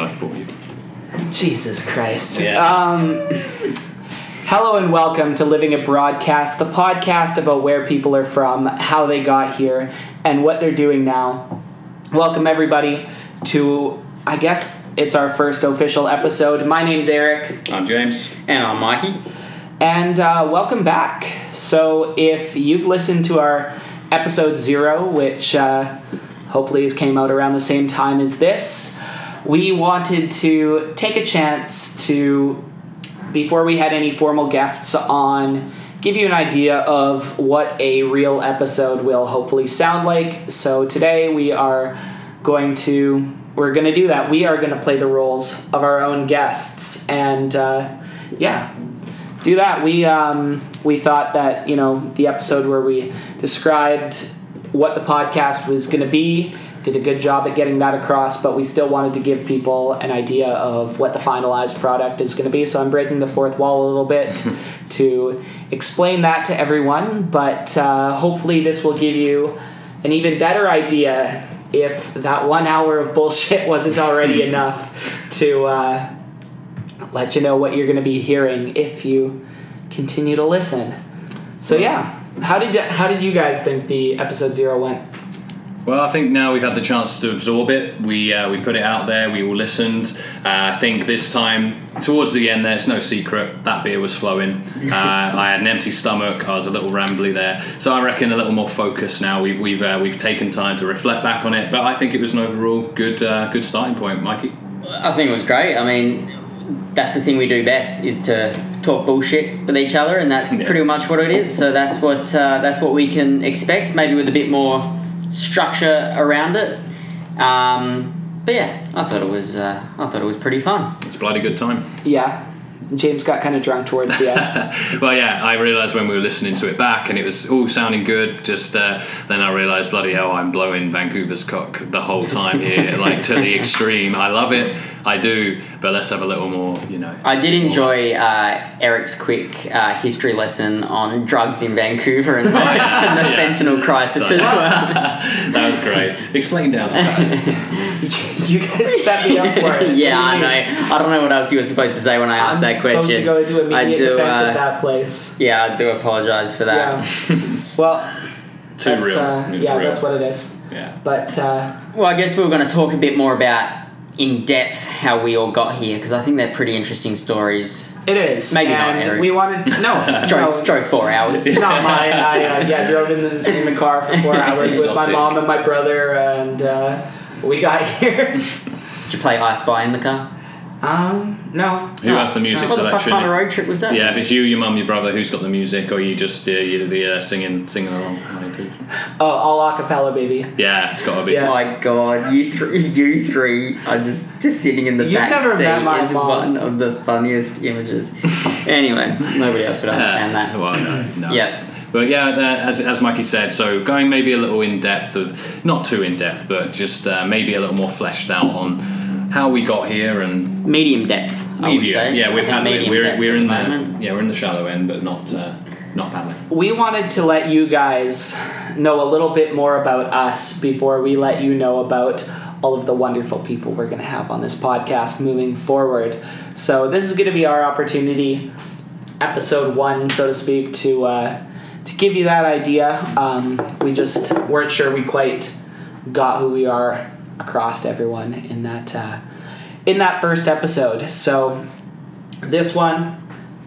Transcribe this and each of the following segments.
I thought you. Jesus Christ. Yeah. Um, hello and welcome to Living a Broadcast, the podcast about where people are from, how they got here, and what they're doing now. Welcome everybody to, I guess it's our first official episode. My name's Eric, I'm James. And I'm Mikey. and uh, welcome back. So, if you've listened to our episode zero, which uh, hopefully has came out around the same time as this, we wanted to take a chance to, before we had any formal guests on, give you an idea of what a real episode will hopefully sound like. So today we are going to we're going to do that. We are going to play the roles of our own guests, and uh, yeah, do that. We um, we thought that you know the episode where we described what the podcast was going to be did a good job at getting that across, but we still wanted to give people an idea of what the finalized product is going to be. So I'm breaking the fourth wall a little bit to explain that to everyone, but uh, hopefully this will give you an even better idea if that one hour of bullshit wasn't already enough to. Uh, let you know what you're going to be hearing if you continue to listen. So yeah, how did how did you guys think the episode zero went? Well, I think now we've had the chance to absorb it. We uh, we put it out there. We all listened. Uh, I think this time, towards the end, there's no secret that beer was flowing. Uh, I had an empty stomach. I was a little rambly there, so I reckon a little more focus now. We've we've uh, we've taken time to reflect back on it, but I think it was an overall good uh, good starting point, Mikey. I think it was great. I mean, that's the thing we do best is to talk bullshit with each other, and that's Yeah. pretty much what it is. So that's what uh, that's what we can expect, maybe with a bit more structure around it. Um, but yeah, I thought it was uh, I thought it was pretty fun. It's a bloody good time. Yeah, James got kind of drunk towards the end. well, yeah, I realised when we were listening to it back, and it was all sounding good. Just uh, then, I realised, bloody hell, I'm blowing Vancouver's cock the whole time here, like to the extreme. I love it, I do, but let's have a little more, you know. I did enjoy uh, Eric's quick uh, history lesson on drugs in Vancouver and the, yeah, and the yeah. fentanyl crisis So- as well. that was great. Explain down to that. You guys set me up for it. yeah, I What do you mean? know. I don't know what else you were supposed to say when I asked I'm that supposed question. to go do immediate I do, defense uh, at that place. Yeah, I do apologise for that. Yeah. well, Too that's, real. Uh, yeah, real. that's what it is. Yeah. But uh, Well, I guess we were going to talk a bit more about in depth how we all got here because I think they're pretty interesting stories. it is. Maybe not, and Eric. We wanted no, Drove, no, drove four hours. not mine. I uh, yeah drove in the in the car for four hours with my Exotic. mom and my brother, and uh, we got here. Did you play I Spy in the car? um, no. Who has the music selection? What the fuck selection? kind of road trip was that? yeah, if it's you, your mum, your brother, who's got the music, or you just uh, you the uh, singing singing along. I do. Oh, all acapella, baby. Yeah, it's got to be. Yeah. My God, you three, you three are just just sitting in the You've back never seat met my is mom. one of the funniest images. anyway, nobody else would understand that. Well, no, no. Yeah. But yeah, uh, as, as Mikey said, so going maybe a little in depth of, not too in depth, but just uh, maybe a little more fleshed out on how we got here and Medium depth, I would say. Yeah, we've had medium we're we're in the the yeah we're in the shallow end, but not uh, not paddling. We wanted to let you guys know a little bit more about us before we let you know about all of the wonderful people we're going to have on this podcast moving forward. So, this is going to be our opportunity, episode one, so to speak, to, uh, to give you that idea. Um, we just weren't sure we quite got who we are across to everyone in that, uh, in that first episode. So, this one,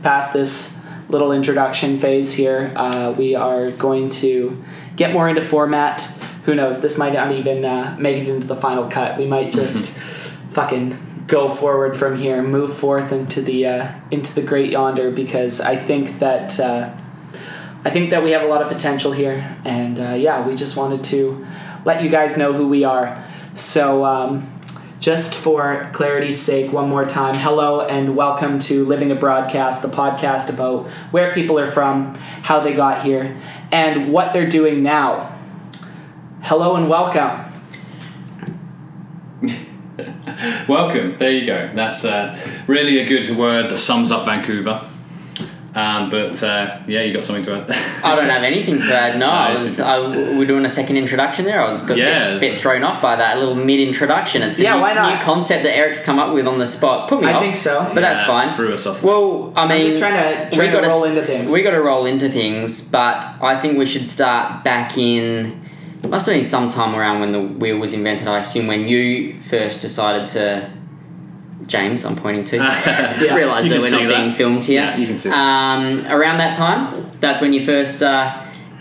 past this little introduction phase here, uh, we are going to get more into format. Who knows? This might not even uh, make it into the final cut. We might just fucking go forward from here, move forth into the uh, into the great yonder, because I think that uh, I think that we have a lot of potential here, and uh, yeah, we just wanted to let you guys know who we are. So. Um, just for clarity's sake, one more time, hello and welcome to Living a Broadcast, the podcast about where people are from, how they got here, and what they're doing now. Hello and welcome. Welcome. There you go. That's uh, really a good word that sums up Vancouver. Um, but uh, yeah, you got something to add. I don't have anything to add. No, I was. I, we're doing a second introduction there. I was got Yeah. a bit, bit thrown off by that little mid introduction. It's a Yeah, new, why not? new concept that Eric's come up with on the spot. Put me I off. I think so. but that's fine. Threw us off. Well, I mean, just trying to- we trying to gotta roll into things. We got to roll into things, but I think we should start back in. Must have been sometime around when the wheel was invented. I assume when you first decided to. James, I'm pointing to. Yeah. Realize that we're not that. being filmed here. Yeah, you can see. Um, around that time, that's when you first. Uh,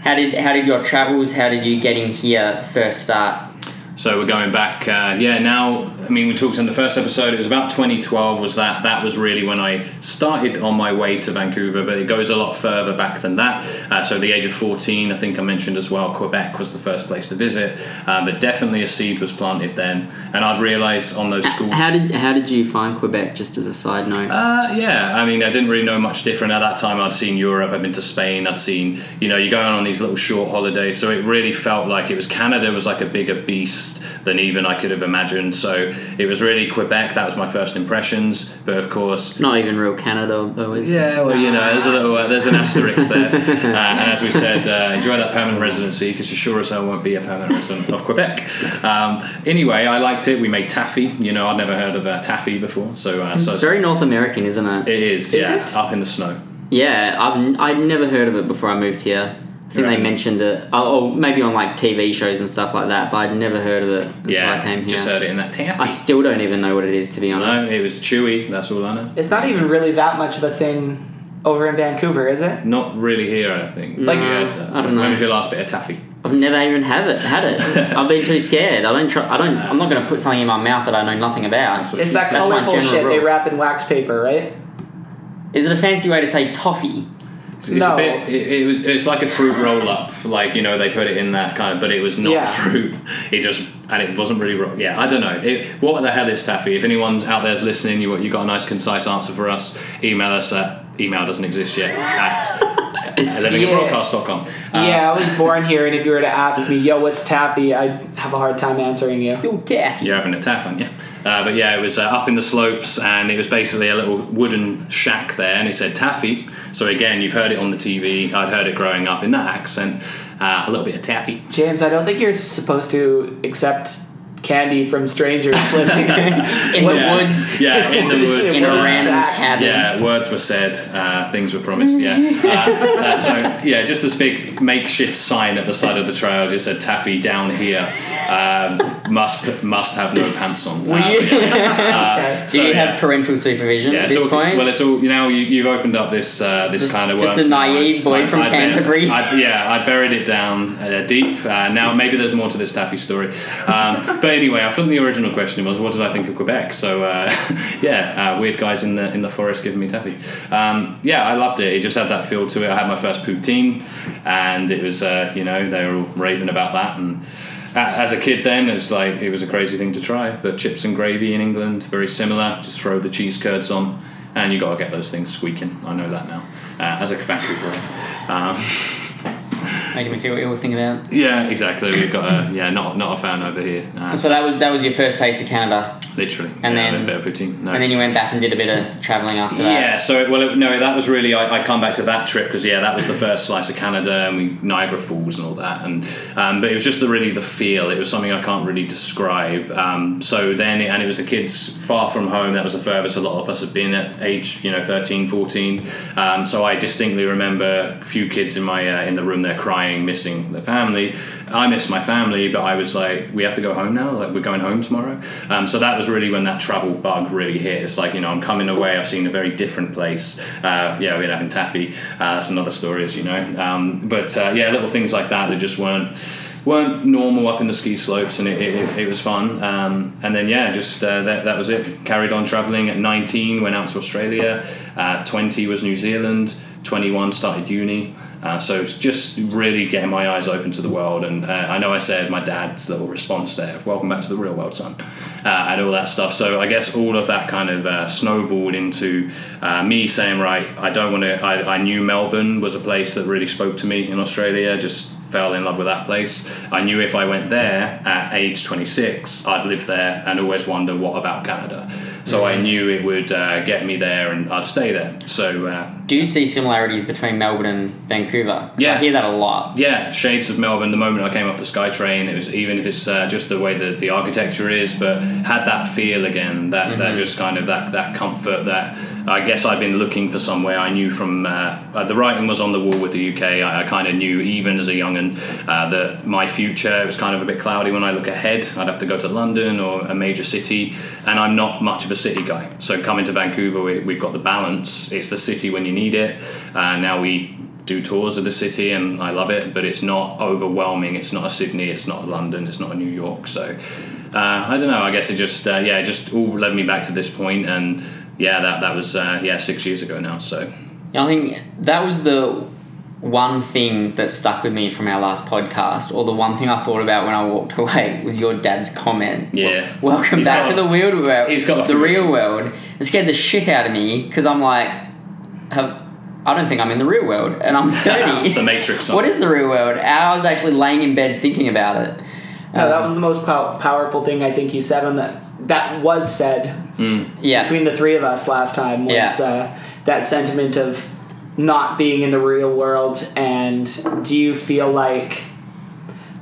how did how did your travels? How did you getting here first start? So we're going back. Uh, yeah, now mean we talked in the first episode. It was about 2012. Was that that was really when I started on my way to Vancouver, but it goes a lot further back than that. Uh, so the age of 14, I think I mentioned as well. Quebec was the first place to visit, uh, but definitely a seed was planted then. And I'd realised on those school. How did how did you find Quebec? Just as a side note. Uh, yeah, I mean, I didn't really know much different at that time. I'd seen Europe, I'd been to Spain, I'd seen, you know, you're going on these little short holidays. So it really felt like it was Canada was like a bigger beast than even I could have imagined. So it was really Quebec. That was my first impressions. But of course, Not even real Canada though, is yeah, well, you know, there's a little, uh, there's an asterisk there. Uh, and as we said, uh, enjoy that permanent residency because you sure as hell won't be a permanent resident of Quebec. Um, anyway, I liked it. We made taffy. You know, I'd never heard of uh, taffy before. So, uh, so It's very North American, isn't it? it is, Is yeah, it? up in the snow. Yeah, I've I'd never heard of it before I moved here. I think Right. they mentioned it, oh, or maybe on like TV shows and stuff like that, but I'd never heard of it until Yeah, I came here. just heard it in that taffy. I still don't even know what it is, to be no, honest. it was chewy. That's all I know. It's not even really that much of a thing over in Vancouver, is it? Not really here, I think. Like, We had, I don't know. When was your last bit of taffy? I've never even have it had it. I've been too scared. I don't try. I don't. I'm not going to put something in my mouth that I know nothing about. That's It's she that said. That's my colorful general shit they wrap in wax paper, right? Is it a fancy way to say toffee? It's, it's No. bit. It, it was. It's like a fruit roll up. Like you know, they put it in that kind of, but it was not Yeah. fruit. It just and it wasn't really. Yeah, I don't know. It, what the hell is taffy? If anyone's out there's listening, you you got a nice concise answer for us. Email us at email doesn't exist yet at livingbroadcast.com. Uh, yeah, I was born here, and if you were to ask me, yo, what's taffy, I'd have a hard time answering you. Yo, taffy. You're having a taff, aren't you? Uh, but yeah, it was uh, up in the slopes, and it was basically a little wooden shack there, and it said taffy. So again, you've heard it on the TV. I'd heard it growing up in that accent. Uh, a little bit of taffy. James, I don't think you're supposed to accept candy from strangers living In the Yeah. woods. Yeah, in the woods. In a Uh, random cabin. Yeah, words were said, uh, things were promised. Yeah, uh, uh, so yeah, just this big makeshift sign at the side of the trail just said "Taffy down here." Um, must must have no pants on. Were Uh, you? Okay. Do you yeah. have parental supervision Yeah, at this so point? well, it's all you know. You, you've opened up this uh, this Just- kind of just worms. a naive boy from bur- Canterbury. I, yeah, I buried it down uh, deep. Uh, now maybe there's more to this taffy story. Um, but anyway, I think the original question was, what did I think of Quebec? So uh, yeah, uh, weird guys in the in the forest giving me taffy. Um, yeah, I loved it. It just had that feel to it. I had my first poutine, and it was uh, you know they were all raving about that and. a- As a kid, then it was like it was a crazy thing to try. But chips and gravy in England, very similar. Just throw the cheese curds on, and you got to get those things squeaking. I know that now. Uh, as a Vancouver, um, Making me feel ill thinking about. it. yeah, exactly. We've got a yeah, not not a fan over here. So that was that was your first taste of Canada, literally, and yeah, then- a bit of poutine. No. and then you went back and did a bit of traveling after that. Yeah, so well, it- no, that was really I, I come back to that trip because yeah, that was the first slice of Canada and we Niagara Falls and all that, and um, but it was just the really the feel. It was something I can't really describe. Um, so then, it, and it was the kids far from home. That was the furthest a lot of us had been at age you know 13, 14. Um, so I distinctly remember a few kids in my uh, in the room there crying, missing their family. I miss my family, but I was like, we have to go home now. Like we're going home tomorrow. Um, so that was really when that travel bug really hit. It's like you know I'm coming away. I've seen a very different place. Uh, yeah, we're having taffy. Uh, that's another story, as you know. Um, but uh, yeah, little things like that that just weren't weren't normal up in the ski slopes, and it, it, it was fun. Um, and then yeah, just uh, that, that was it. Carried on traveling at 19, went out to Australia. Uh, 20 was New Zealand. 21 started uni. Uh, so it's just really getting my eyes open to the world. And uh, I know I said my dad's little response there, "Welcome back to the real world, son," uh, and all that stuff. So I guess all of that kind of uh, snowballed into uh, me saying, "Right, I don't want to." I, I knew Melbourne was a place that really spoke to me in Australia. Just fell in love with that place. I knew if I went there at age 26, I'd live there and always wonder what about Canada. So I knew it would uh, get me there and I'd stay there. So uh, Do you see similarities between Melbourne and Vancouver. Yeah. I hear that a lot. Yeah, shades of Melbourne. The moment I came off the SkyTrain, it was even if it's uh, just the way that the architecture is, but had that feel again. That that just kind of that that comfort that I guess I've been looking for somewhere. I knew from uh, uh, the writing was on the wall with the UK. I, I kind of knew even as a young'un uh, that my future was kind of a bit cloudy when I look ahead. I'd have to go to London or a major city, and I'm not much of a city guy. So coming to Vancouver, we, we've got the balance. It's the city when you need it. Uh, now we do tours of the city and I love it, but it's not overwhelming. It's not a Sydney, it's not a London, it's not a New York. So uh, I don't know. I guess it just uh, yeah, it just all led me back to this point, and yeah, that that was uh, yeah six years ago now. So I think that was the one thing that stuck with me from our last podcast, or the one thing I thought about when I walked away was your dad's comment. Yeah. Wel- Welcome He's back to the real world. he's got the real world. It scared the shit out of me because I'm like, have, I don't think I'm in the real world, and I'm 30. the Matrix. Song. what is the real world? I was actually laying in bed thinking about it. No, that Um, was the most pow- powerful thing I think you said on that. That was said yeah. between the three of us last time was Yeah. uh, that sentiment of not being in the real world. And do you feel like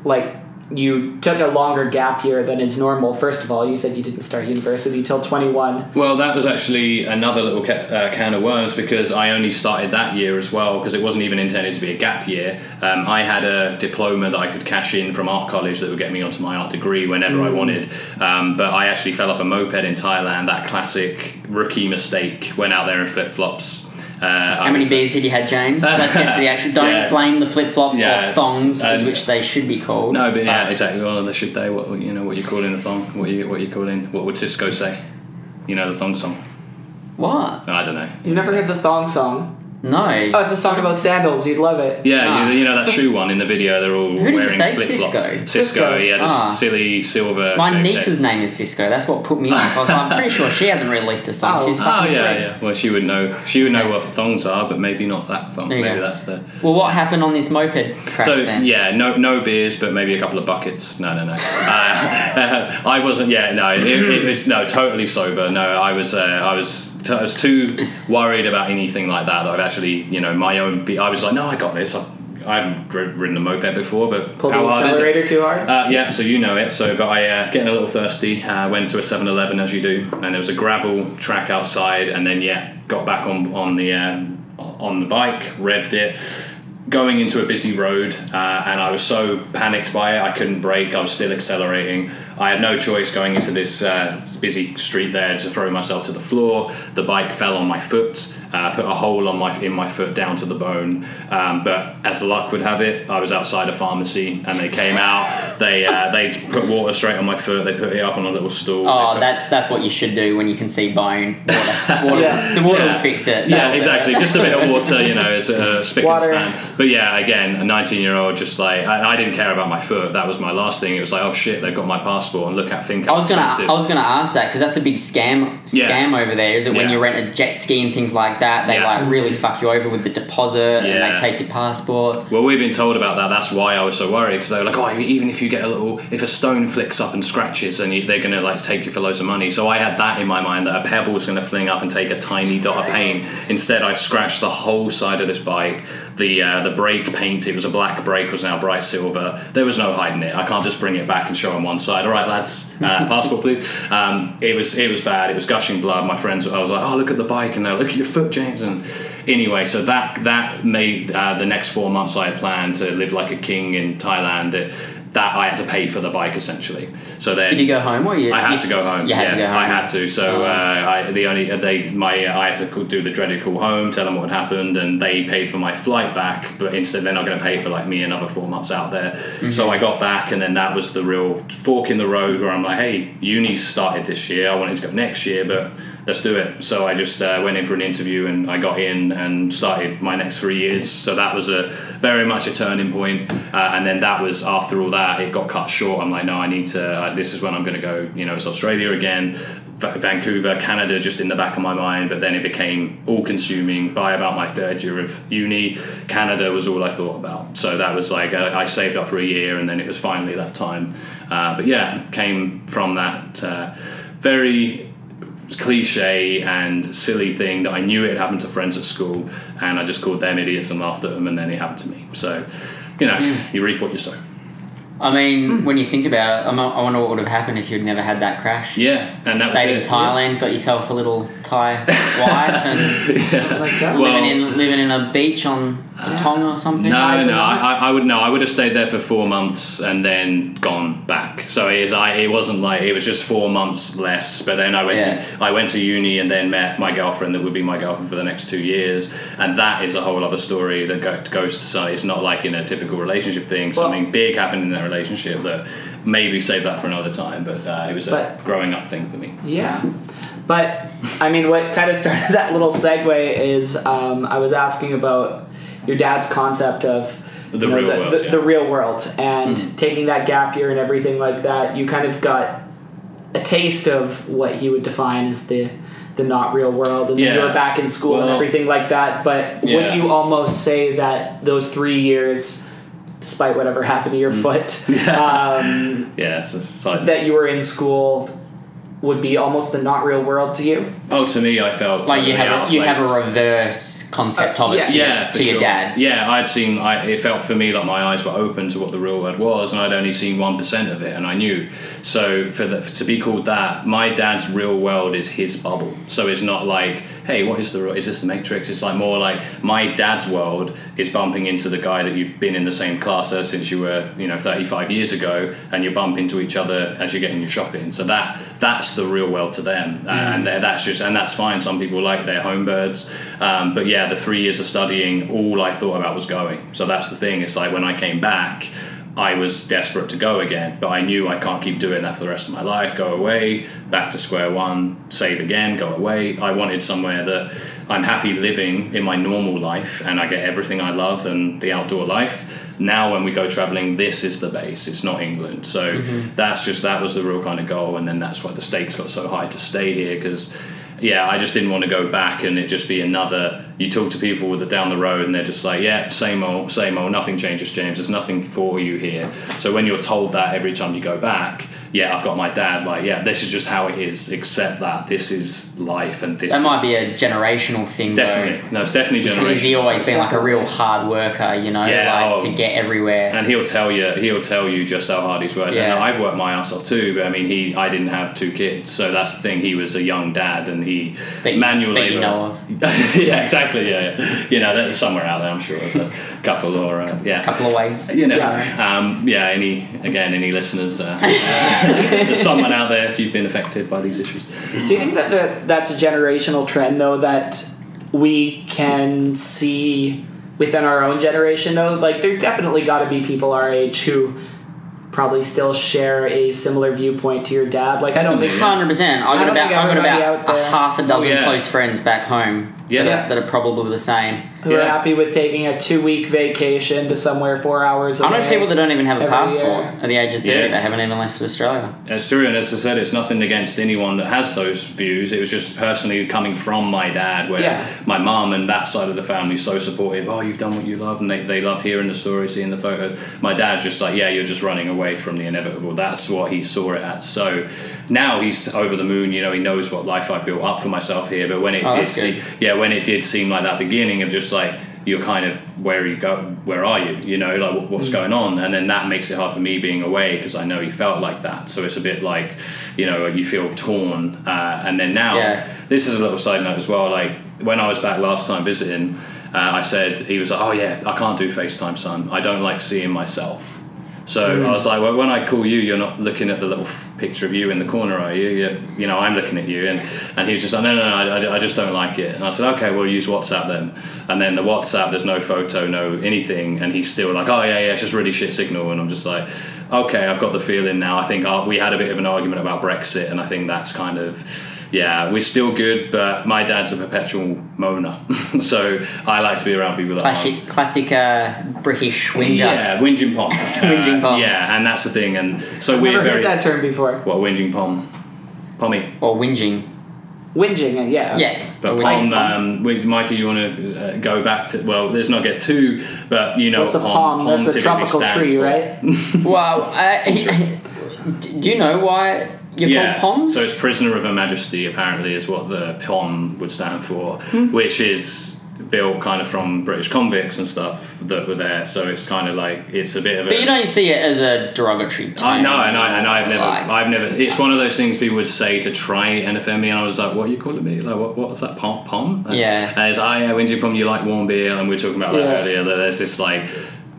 like you took a longer gap year than is normal? First of all, you said you didn't start university till twenty one. Well, that was actually another little ca- uh, can of worms because I only started that year as well because it wasn't even intended to be a gap year. Um, I had a diploma that I could cash in from art college that would get me onto my art degree whenever I wanted. Um, but I actually fell off a moped in Thailand. That classic rookie mistake. Went out there in flip flops. Uh, How many beers had you had, James? Let's get to the action. Don't Yeah. blame the flip flops Yeah. or thongs, as Um, which they should be called. No, but yeah, exactly. Well, they should they what you know what you calling a thong? What you what you calling? What would Cisco say? You know the thong song? What? I don't know. You never heard the thong song? No. Oh, it's a song about sandals. You'd love it. Yeah, Ah. you, you know that shoe one in the video. They're all Who wearing flip flops. Cisco? Cisco. yeah, just Ah. silly silver. My niece's head. name is Cisco. That's what put me off. I was like, I'm pretty sure she hasn't released a song. Oh. She's Oh yeah, free. yeah. Well, she would know. She would know what thongs are, but maybe not that thong. Maybe go. that's the. Well, what happened on this moped crash So then? yeah, no no beers, but maybe a couple of buckets. No, no, no. Uh, I wasn't. Yeah, no. It, it was no totally sober. No, I was. Uh, I was. T- I was too worried about anything like that. That I've actually, you know, my own. Be- I was like, no, I got this. I, I haven't dri- ridden a moped before, but Pull how the hard is it? too hard. Uh, yeah, so you know it. So, but I uh, getting a little thirsty. Uh, went to a 7-Eleven as you do, and there was a gravel track outside, and then yeah, got back on on the uh, on the bike, revved it, going into a busy road, uh, and I was so panicked by it, I couldn't brake. I was still accelerating. I had no choice going into this uh, busy street there to throw myself to the floor. The bike fell on my foot. Uh, put a hole on my in my foot down to the bone. Um, but as luck would have it, I was outside a pharmacy, and they came out. They uh, they put water straight on my foot. They put it up on a little stool. Oh, put- that's that's what you should do when you can see bone. Water, water, Yeah. The water Yeah. will fix it. Yeah, That'll exactly. Just a bit of water, you know, it's a spick Water. and span. But yeah, again, a 19 year old, just like, I, I didn't care about my foot. That was my last thing. It was like, oh shit, they've got my passport and look at think I was gonna. I was gonna ask that because that's a big scam, Yeah. scam over there. Is it when you rent a jet ski and things like that? They Yeah. like really fuck you over with the deposit Yeah. and they take your passport. Well, we've been told about that. That's why I was so worried because they were like, "Oh, even if you get a little, if a stone flicks up and scratches, and you, they're gonna like take you for loads of money." So I had that in my mind that a pebble was gonna fling up and take a tiny dot of paint. Instead, I've scratched the whole side of this bike. The uh, the brake paint, it was a black brake, was now bright silver. There was no hiding it. I can't just bring it back and show on one side. All right, lads, uh, passport, please. Um, it was it was bad. It was gushing blood. My friends, I was like, "Oh, look at the bike," and they're like, "Look at your foot, James." And anyway, so that that made uh, the next four months I had planned to live like a king in Thailand. It, that I had to pay for the bike essentially. So then Did you go home or you? I had you to go home. You had yeah, to go home. I had to. So Oh. uh, I, the only they my I had to do the dreaded call home, tell them what had happened, and they paid for my flight back. But instead, they're not going to pay for like me another four months out there. Mm-hmm. So I got back, and then that was the real fork in the road where I'm like, hey, uni started this year. I wanted to go next year, but let's do it. So I just uh, went in for an interview, and I got in and started my next three years. So that was a very much a turning point. Uh, and then that was after all that, it got cut short. I'm like, no, I need to. Uh, this is when I'm going to go. You know, it's Australia again, Va- Vancouver, Canada, just in the back of my mind. But then it became all consuming. By about my third year of uni, Canada was all I thought about. So that was like uh, I saved up for a year, and then it was finally that time. Uh, but yeah, came from that uh, very cliche and silly thing that I knew it had happened to friends at school, and I just called them idiots and laughed at them, and then it happened to me. So, you know, hmm. you reap what you sow. I mean, hmm. when you think about it, I'm, I wonder what would have happened if you'd never had that crash. Yeah, and that Stayed in was it. Thailand, got yourself a little Thai wife, and Yeah. Like that? Well- living in living in a beach on Tonga or something. No, no, I, I- would no. I would have stayed there for four months and then gone back. So it is. I. It wasn't like it was just four months less. But then I went Yeah. to I went to uni and then met my girlfriend that would be my girlfriend for the next two years. And that is a whole other story that goes to. So it's not like in a typical relationship thing. Something big happened in that relationship that maybe save that for another time. But uh, it was a But- growing up thing for me. Yeah. But I mean, what kind of started that little segue is um, I was asking about your dad's concept of The know, real the, world, the, yeah. The real world, and taking that gap year and everything like that. You kind of got a taste of what he would define as the the not real world, and then you were back in school and everything like that. But Yeah. would you almost say that those three years, despite whatever happened to your Hmm. foot, um, Yeah, it's a side. that you were in school would be almost the not real world to you? oh, to me, I felt Like you totally out have a, you have a reverse concept Uh, of it yeah. to, yeah, your, for to your dad. Yeah, I'd seen. I, it felt for me like my eyes were open to what the real world was, and I'd only seen one percent of it, and I knew. So for the, to be called that, my dad's real world is his bubble. So it's not like, hey, what is the? Is this the Matrix? It's like more like my dad's world is bumping into the guy that you've been in the same class as since you were, you know, thirty five years ago, and you bump into each other as you're getting your shopping. So that that's the real world to them, uh, and that's just and that's fine. Some people like their home birds, um, but yeah, the three years of studying, all I thought about was going. So that's the thing. It's like when I came back. I was desperate to go again, but I knew I can't keep doing that for the rest of my life. Go away, back to square one, save again, go away. I wanted somewhere that I'm happy living in my normal life and I get everything I love and the outdoor life. Now, when we go traveling, this is the base. It's not England. So mm-hmm. that's just that was the real kind of goal, and then that's why the stakes got so high to stay here because yeah, I just didn't want to go back and it just be another. You talk to people with it down the road and they're just like, yeah, same old, same old. Nothing changes, James. There's nothing for you here. So when you're told that every time you go back, yeah, I've got my dad. Like, yeah, this is just how it is. Accept that this is life and this. That might be a generational thing, though. definitely. No, it's definitely generational. always been like a real hard worker, you know, Yeah, like oh. to get everywhere? And he'll tell you, he'll tell you just how hard he's worked. And Yeah. I've worked my ass off too, but I mean, he, I didn't have two kids, so that's the thing. He was a young dad, and he you- manual labor. you know of. yeah, exactly. Yeah, yeah. you know, there's somewhere out there. I'm sure there's a couple or uh, yeah. couple of ways. You know, Yeah. um, yeah. Any again, any listeners? Uh, there's someone out there if you've been affected by these issues. Do you think that the, that's a generational trend, though, that we can see within our own generation, though? Like, there's definitely got to be people our age who probably still share a similar viewpoint to your dad. Like, I don't think. Hundred percent. I I got don't about think I got about out a half a dozen Oh, yeah. close friends back home. Yeah. that, that are probably the same. Who are happy with taking a two week vacation to somewhere four hours I away. know people that don't even have a passport year. at the age of thirty. Yeah. They haven't even left Australia. It's true, and as I said, it's nothing against anyone that has those views. It was just personally coming from my dad, where Yeah. my mum and that side of the family so supportive. Oh, you've done what you love, and they, they loved hearing the story, seeing the photo. My dad's just like, yeah, you're just running away from the inevitable. That's what he saw it as. So now he's over the moon. You know, he knows what life I built up for myself here. But when it Oh, did, see, yeah, when it did seem like that beginning of just like you're kind of where you go where are you? You know like what- what's Mm. going on? And then that makes it hard for me being away because i know he felt like that. So it's a bit like you know you feel torn. Uh, and then now Yeah. this is a little side note as well like when i was back last time visiting uh, i said he was like oh yeah i can't do facetime son. I don't like seeing myself so Mm. I was like, well, when I call you, you're not looking at the little picture of you in the corner, are you? you you know, I'm looking at you. And, and he was just like, no, no, no, I, I just don't like it. And I said, okay, we'll use WhatsApp then. And then the WhatsApp, there's no photo, no anything. And he's still like, oh, yeah, yeah, it's just really shit signal. And I'm just like, okay, I've got the feeling now. I think uh, we had a bit of an argument about Brexit. And I think that's kind of, yeah, we're still good, but my dad's a perpetual moaner. so I like to be around people that aren't. Classic, classic uh, British whinger. Yeah, whinging pom. Whinging Uh, pom. Yeah, and that's the thing. And so I've we're never very heard that term before. what whinging pom, pommy. Or whinging. Whinging, uh, yeah. Yeah. But Or pom, um, we- Mikey, you want to uh, go back to? Well, let's not get too, but you know, What's a what palm? That's a tropical stands tree, right? Well, uh, do you know why You're yeah. called Poms? So it's Prisoner of Her Majesty, apparently, is what the POM would stand for, Hmm. which is built kind of from British convicts and stuff that were there. So it's kind of like it's a bit of a. But you don't see it as a derogatory term. I know, and I and I've never, Like- I've never. It's one of those things people would say to try and offend me, and I was like, "What are you calling me? Like, what? What's that? Pom? Pom? And, Yeah. And it's, oh yeah, when do you pom? You like warm beer? And we were talking about that Yeah. earlier. That there's this like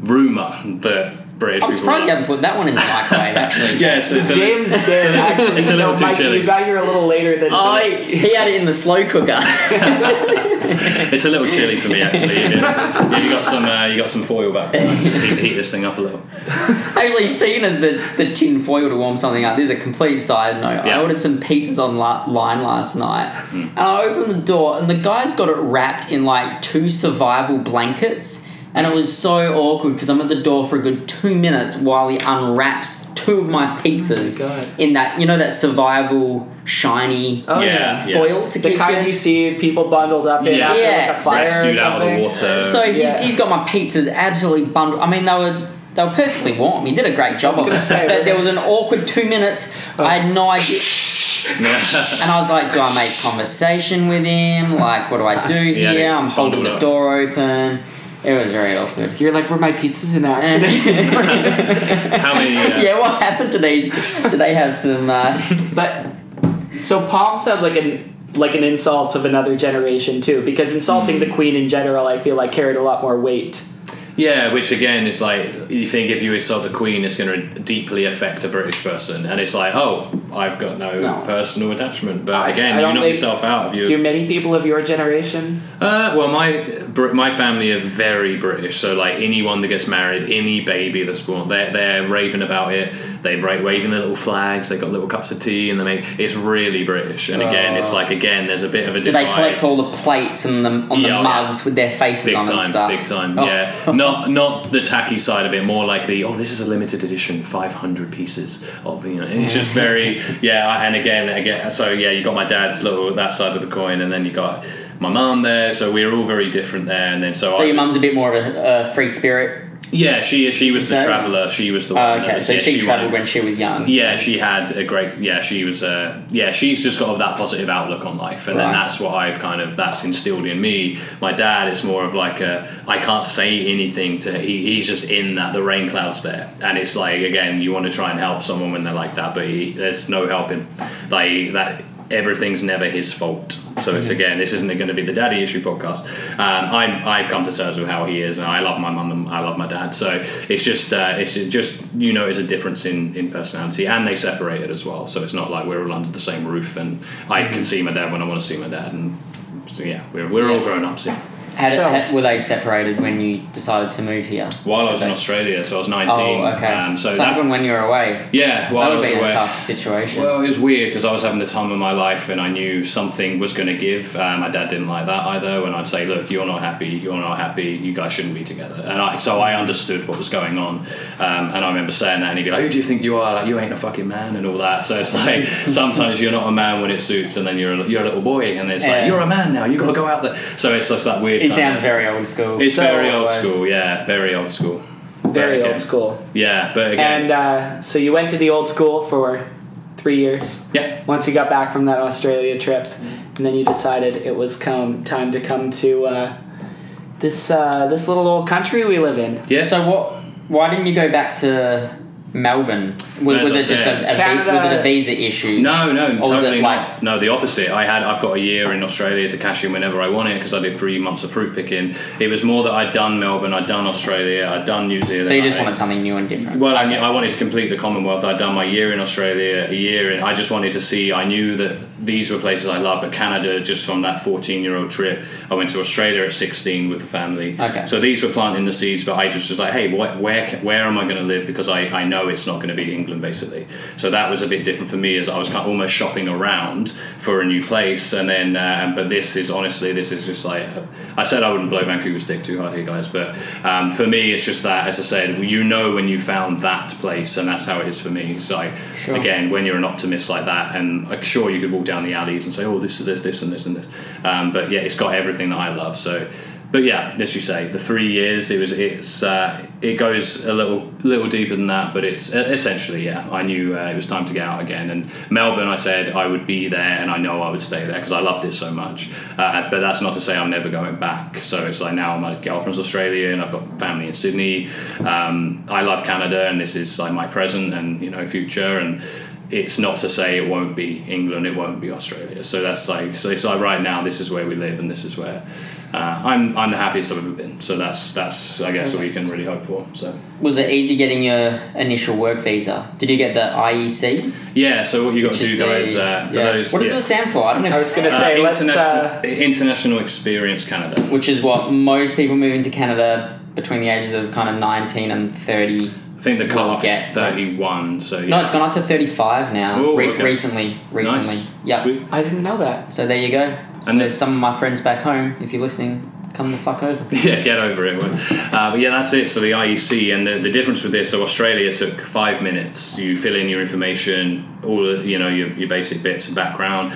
rumor that British I'm people. surprised you haven't put that one in the microwave, actually. Yes, it's a, James did actually. It's a little no, too Mikey, chilly. You got here a little later than. Oh, he had it in the slow cooker. It's a little chilly for me actually. Yeah, yeah you got some, uh, you got some foil back there. Just heat, heat this thing up a little. Actually, speaking of the, the tin foil to warm something up, this is a complete side note. I ordered some pizzas online last night, Hmm. and I opened the door, and the guy's got it wrapped in like two survival blankets. And it was so awkward because I'm at the door for a good two minutes while he unwraps two of my pizzas Oh God. in that you know that survival shiny Oh Yeah, yeah. foil to The keep kind your- you see people bundled up in Yeah. after Yeah, like a fire or Rescued out of the water. So he's, he's got my pizzas absolutely bundled. I mean, they were they were perfectly warm. He did a great job of it. say, but there was an awkward two minutes. I had no idea, and I was like, "Do I make conversation with him? Like, what do I do here? they I'm holding the door open." It was very awkward. You're like, were my pizzas in accident? How many? Uh, yeah, what happened to these? Do they have some? Uh, but so pom sounds like an like an insult of another generation too, because insulting Hmm. the queen in general, I feel like carried a lot more weight. Yeah, which again is like you think if you insult the Queen, it's going to deeply affect a British person, and it's like, oh, I've got no, No. personal attachment. But I- again, I you knock yourself out of you. Do many people of your generation? Uh, well, my my family are very British, so like anyone that gets married, any baby that's born, they're they're raving about it. They're ra- waving their little flags. They got little cups of tea, and they make it's really British. And again, it's Oh. like again, there's a bit of a do they collect all the plates and the on the Yeah, oh, yeah. mugs with their faces Big on and time, stuff? big time, Oh. yeah. Not not the tacky side of it, more like the oh, this is a limited edition, five hundred pieces of you know. It's just very yeah. I- And again, again, so yeah, you got my dad's little that side of the coin, and then you got my mum there. So we are all very different there, and then so So I your was- mum's a bit more of a, a free spirit. Yeah, she she was the So- traveller. She was the Oh, one. that okay, was- so yeah, she, travelled when she was young. yeah, she had a great. Yeah, she was. Uh, yeah, she's just got that positive outlook on life, and then that's what I've kind of that's instilled in me. My dad is more of like a. I can't say anything to. He, he's just in that the rain clouds there, and it's like again, you want to try and help someone when they're like that, but he, there's no helping. Like that, everything's never his fault. So it's again, this isn't going to be the daddy issue podcast. Um, I I've come to terms with how he is, and I love my mum and I love my dad. So it's just uh, it's just you know, there's a difference in in personality, and they separated as well. So it's not like we're all under the same roof, and I can see my dad when I want to see my dad, and so yeah, we're we're all grown ups here. Had, So- had- were they separated when you decided to move here? While I was in Australia, so I was 19. Oh, okay. Um, so so that, happened when you were away. yeah, while that I would was be away. a tough situation. Well, it was weird because I was having the time of my life and I knew something was going to give. Uh, my dad didn't like that either. When I'd say, "Look, you're not happy. You're not happy. You guys shouldn't be together." And I, so I understood what was going on. Um, and I remember saying that, and he'd be like, "Who do you think you are? Like, you ain't a fucking man," and all that. So it's like sometimes you're not a man when it suits, and then you're a, you're a little boy, and it's Yeah. like you're a man now. You got to go out there. So it's just that weird. It kind sounds very old school. It's So very old was- school. Yeah, very old school. Very again. old school. Yeah, but again, And uh, so you went to the old school for three years. yeah. Once you got back from that Australia trip, and then you decided it was come time to come to uh, this uh, this little old country we live in. Yeah. So what? Why didn't you go back to Melbourne? Was, was I it just a, a vi- Canada- was it a visa issue? No, no, was totally it not. like- No, the opposite. I had I've got a year in Australia to cash in whenever I want it because I did three months of fruit picking. It was more that I'd done Melbourne, I'd done Australia, I'd done New Zealand. So you just I- wanted something new and different. Well, I, I wanted to complete the Commonwealth. I'd done my year in Australia, a year in. I just wanted to see. I knew that these were places I love, but Canada, just from that 14 year old trip, I went to Australia at 16 with the family. Okay. So these were planting the seeds, but I just was like, hey, wh- where where am I going to live? Because I, I know it's not going to be England, basically. So that was a bit different for me, as I was kind of almost shopping around for a new place, and then. Uh, but this is honestly, this is just like I said, I wouldn't blow Vancouver's dick too hard here, guys. But um, for me, it's just that, as I said, you know when you found that place, and that's how it is for me. It's like Sure. again, when you're an optimist like that, and like, sure you could walk down the alleys and say, oh, this is this, this, and this, and this. Um, but yeah, it's got everything that I love. So but yeah, as you say, the three years it was it's uh, it goes a little little deeper than that, but it's essentially yeah. I knew uh, it was time to get out again, and Melbourne. I said I would be there, and I know I would stay there because I loved it so much. Uh, but that's not to say I'm never going back. So it's like now my girlfriend's Australian. I've got family in Sydney. Um, I love Canada, and this is like my present and you know future and it's not to say it won't be England, it won't be Australia. So that's like so it's like right now this is where we live and this is where uh, I'm I'm the happiest I've ever been. So that's that's I guess what you can really hope for. So Was it easy getting your initial work visa? Did you get the IEC? yeah, so what you got to do is guys uh, for yeah. those What does yeah. it stand for? I don't know. I was gonna Uh, say let's. international, Uh, international Experience Canada. which is what most people moving to Canada between the ages of kind of 19 and 30. I think the Will cutoff is get- 31. So yeah. No, it's gone up to 35 now. Oh, Re- okay. Recently, recently. Nice. Yeah. Sweet. I didn't know that. So there you go. So And then- some of my friends back home, if you're listening, come the fuck over. yeah, get over it. Uh, but yeah, that's it. So the IEC and the, the difference with this, so Australia took five minutes. You fill in your information, all the, you know your, your basic bits and background.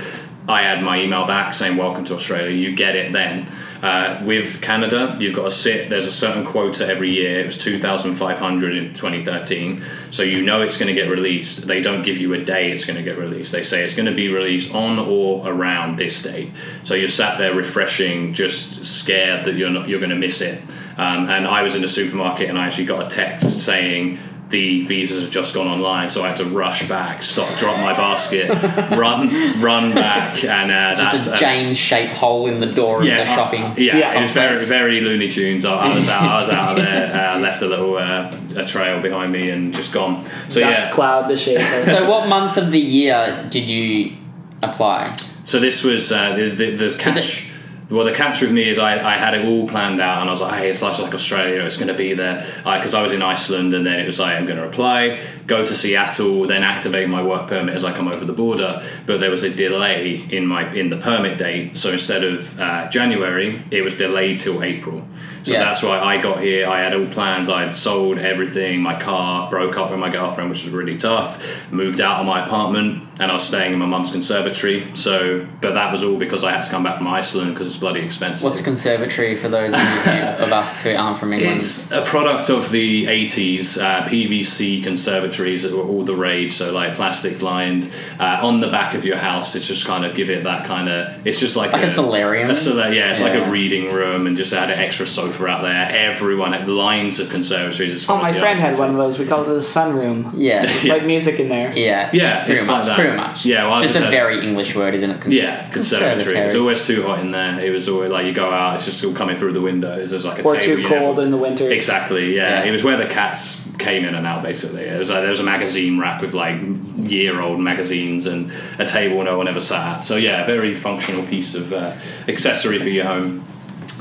I add my email back saying welcome to Australia. You get it then. Uh, with Canada, you've got to sit. There's a certain quota every year. It was 2,500 in 2013. So you know it's going to get released. They don't give you a day it's going to get released. They say it's going to be released on or around this date. So you're sat there refreshing, just scared that you're not you're going to miss it. Um, and I was in the supermarket and I actually got a text saying the visas have just gone online, so I had to rush back, stop, drop my basket, run, run back, and uh, that's Just a uh, James shaped hole in the door of the uh, shopping. yeah, Yeah. it was very very Looney Tunes. I, I was out, I was out of there, uh, left a little uh, a trail behind me, and just gone. So Dust yeah, cloud the shape. So what month of the year did you apply? So this was uh, the, the the catch. Well, the catch with me is I, I had it all planned out, and I was like, hey, it's like, like Australia, it's going to be there. Because I was in Iceland, and then it was like, I'm going to apply, go to Seattle, then activate my work permit as I come over the border. But there was a delay in my in the permit date, so instead of uh, January, it was delayed till April. So Yeah. that's why I got here. I had all plans. I had sold everything. My car broke up with my girlfriend, which was really tough. Moved out of my apartment, and I was staying in my mum's conservatory. So, but that was all because I had to come back from Iceland because it's bloody expensive. What's a conservatory for those of, of us who aren't from England? It's a product of the 80s. Uh, PVC conservatories that were all the rage, so like plastic lined. Uh, on the back of your house, it's just kind of give it that kind of. It's just like, Like a solarium? A yeah, it's like a reading room, and just add an extra sofa out there. Everyone had lines of conservatories. As oh, my as friend had one of those. We called it a sunroom. yeah. Yeah. Like music in there. Yeah. Yeah, Pretty it's much. like that. Pretty much. Yeah, well, it's just just a had- very English word, isn't it? Cons- Yeah, conservatory. It's always too hot in there. It was always like you go out, it's just all coming through the windows. There's like a Or table. too you never- cold in the winter. Exactly. Yeah. Yeah. it was where the cats came in and out. Basically, it was like there was a magazine rack with like year-old magazines and a table no one ever sat at. So yeah, very functional piece of uh, accessory for your home.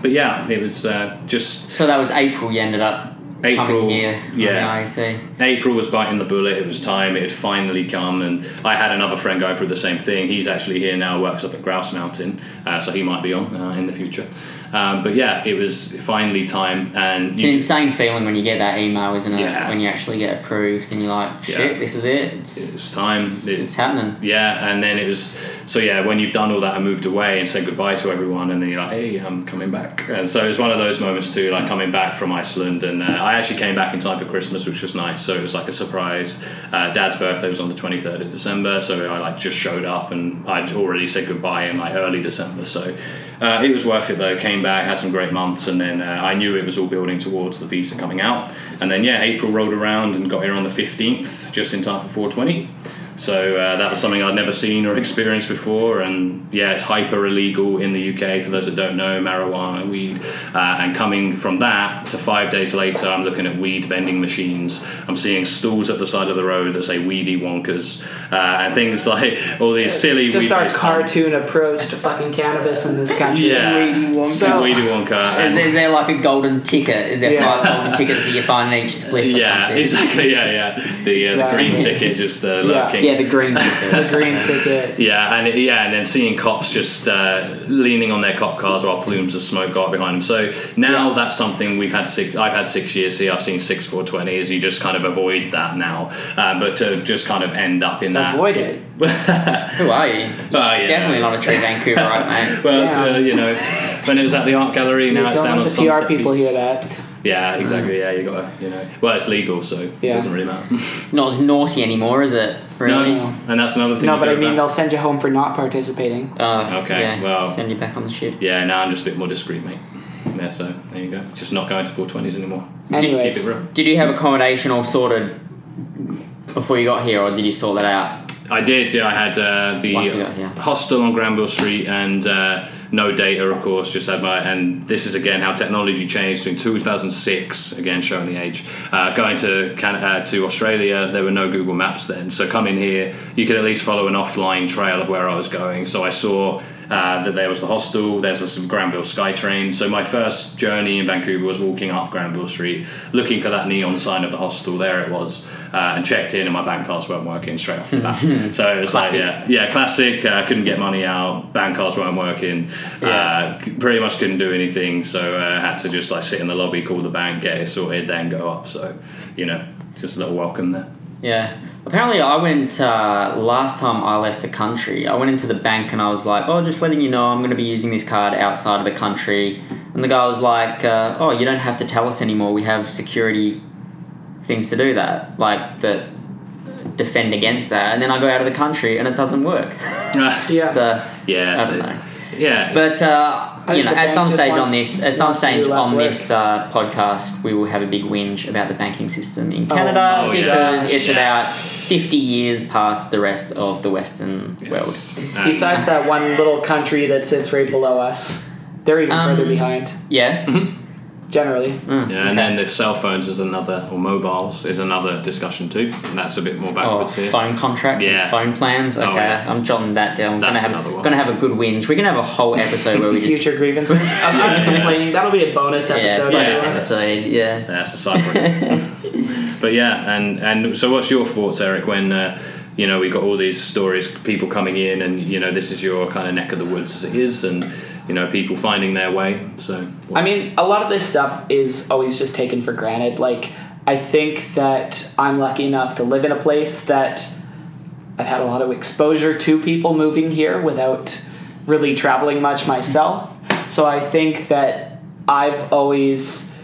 But yeah, it was uh, just So that was April. You ended up April, coming here. yeah. On the IEC. April was biting the bullet. It was time. It had finally come, and I had another friend going through the same thing. He's actually here now, works up at Grouse Mountain, uh, so he might be on uh, in the future. Um, but yeah, it was finally time, and It's an ju- insane feeling when you get that email, isn't it? Yeah. When you actually get approved and you're like, shit, Yeah. this is it. It's, it's time. It- it's happening. yeah, and then it was so yeah. When you've done all that and moved away and said goodbye to everyone, and then you're like, hey, I'm coming back. And so it was one of those moments too, like coming back from Iceland, and uh, I actually came back in time for Christmas, which was nice. So it was like a surprise. Uh, Dad's birthday was on the 23rd of December, so I like just showed up, and I'd already said goodbye in like early December. So uh, it was worth it though. Came back, had some great months, and then uh, I knew it was all building towards the visa coming out. And then yeah, April rolled around and got here on the 15th, just in time for 420. So uh, that was something I'd never seen or experienced before, and yeah, it's hyper illegal in the UK. For those that don't know, marijuana, weed, uh, and coming from that to five days later, I'm looking at weed vending machines. I'm seeing stalls at the side of the road that say "Weedy Wonkers" uh, and things like all these silly. Just our weed-based cartoon approach to fucking cannabis in this country. Yeah. Weedy Wonka. So- Weedy Wonka. Is, is there like a golden ticket? Is there Yeah. five golden tickets that you find in each split or yeah, something? exactly. Yeah, yeah. The, uh, the green ticket just uh, Yeah. Yeah, the green ticket. the green ticket. Yeah, and it- yeah, and then seeing cops just uh, leaning on their cop cars while plumes of smoke go up behind them. So now Yeah. that's something we've had six. I've had six years here. I've seen six four twenty. Is you just kind of avoid that now, uh, but to just kind of end up in that. Avoid it. Who are you? Oh, yeah. Definitely not a true Vancouverite, mate. Well, Yeah. so, you know, when it was at the art gallery. Now You it's down on the PR people hear that. Yeah, exactly. Yeah, you got to, you know. Well, it's legal, so it Yeah. doesn't really matter. Not as naughty anymore, is it? Really? no, and that's another thing. No, you but go I mean, back- they'll send you home for not participating. Oh, Okay, yeah. well- Send you back on the ship. Yeah, now I'm just a bit more discreet, mate. Yeah, so there you go. Just not going to 420s anymore. Anyways, Keep it real. Did you have accommodation all sorted before you got here, or did you sort that out? I did, yeah. I had uh, the Once you got here. hostel on Granville Street and uh, no data, of course. Just had my and this is again how technology changed in 2006. Again, showing the age. Uh, going to Can- uh, to Australia, there were no Google Maps then. So coming here, you could at least follow an offline trail of where I was going. So I saw. Uh, that there was the hostel, there's this Granville SkyTrain. So my first journey in Vancouver was walking up Granville Street, looking for that neon sign of the hostel. There it was, uh, and checked in, and my bank cards weren't working straight off the bat. so it was like, yeah, yeah, classic. Uh, couldn't get money out. Bank cards weren't working. Uh, pretty much couldn't do anything. So uh, had to just like sit in the lobby, call the bank, get it sorted, then go up. So you know, just a little welcome there. Yeah. Apparently, I went uh, last time I left the country. I went into the bank and I was like, "Oh, just letting you know, I'm going to be using this card outside of the country." And the guy was like, uh, "Oh, you don't have to tell us anymore. We have security things to do that, like that defend against that." And then I go out of the country and it doesn't work. yeah. so yeah, I don't know. yeah. But uh, I you know, at some stage on this, at some wants to do stage on work. this uh, podcast, we will have a big whinge about the banking system in Canada Oh, yeah. because it's Yeah. about fifty years past the rest of the Western world. Yes. And- Besides that one little country that sits right below us, they're even Um, further behind. Yeah. Generally, Mm, Yeah, okay. and then the cell phones is another, or mobiles is another discussion too. And that's a bit more Oh, backwards here. phone contracts Yeah. and phone plans. Okay, Oh, yeah. I'm jotting that down. That's gonna another have one. gonna have a good whinge. We're gonna have a whole episode where we just future grievances. Of us complaining. That'll be a bonus episode. yeah, episode. bonus Yeah. episode. Yeah. That's a side project. but yeah, and and so what's your thoughts, Eric? When uh, you know we've got all these stories, people coming in, and you know this is your kind of neck of the woods as it is, and you know people finding their way. So I mean, a lot of this stuff is always just taken for granted. Like, I think that I'm lucky enough to live in a place that I've had a lot of exposure to people moving here without really traveling much myself. So I think that I've always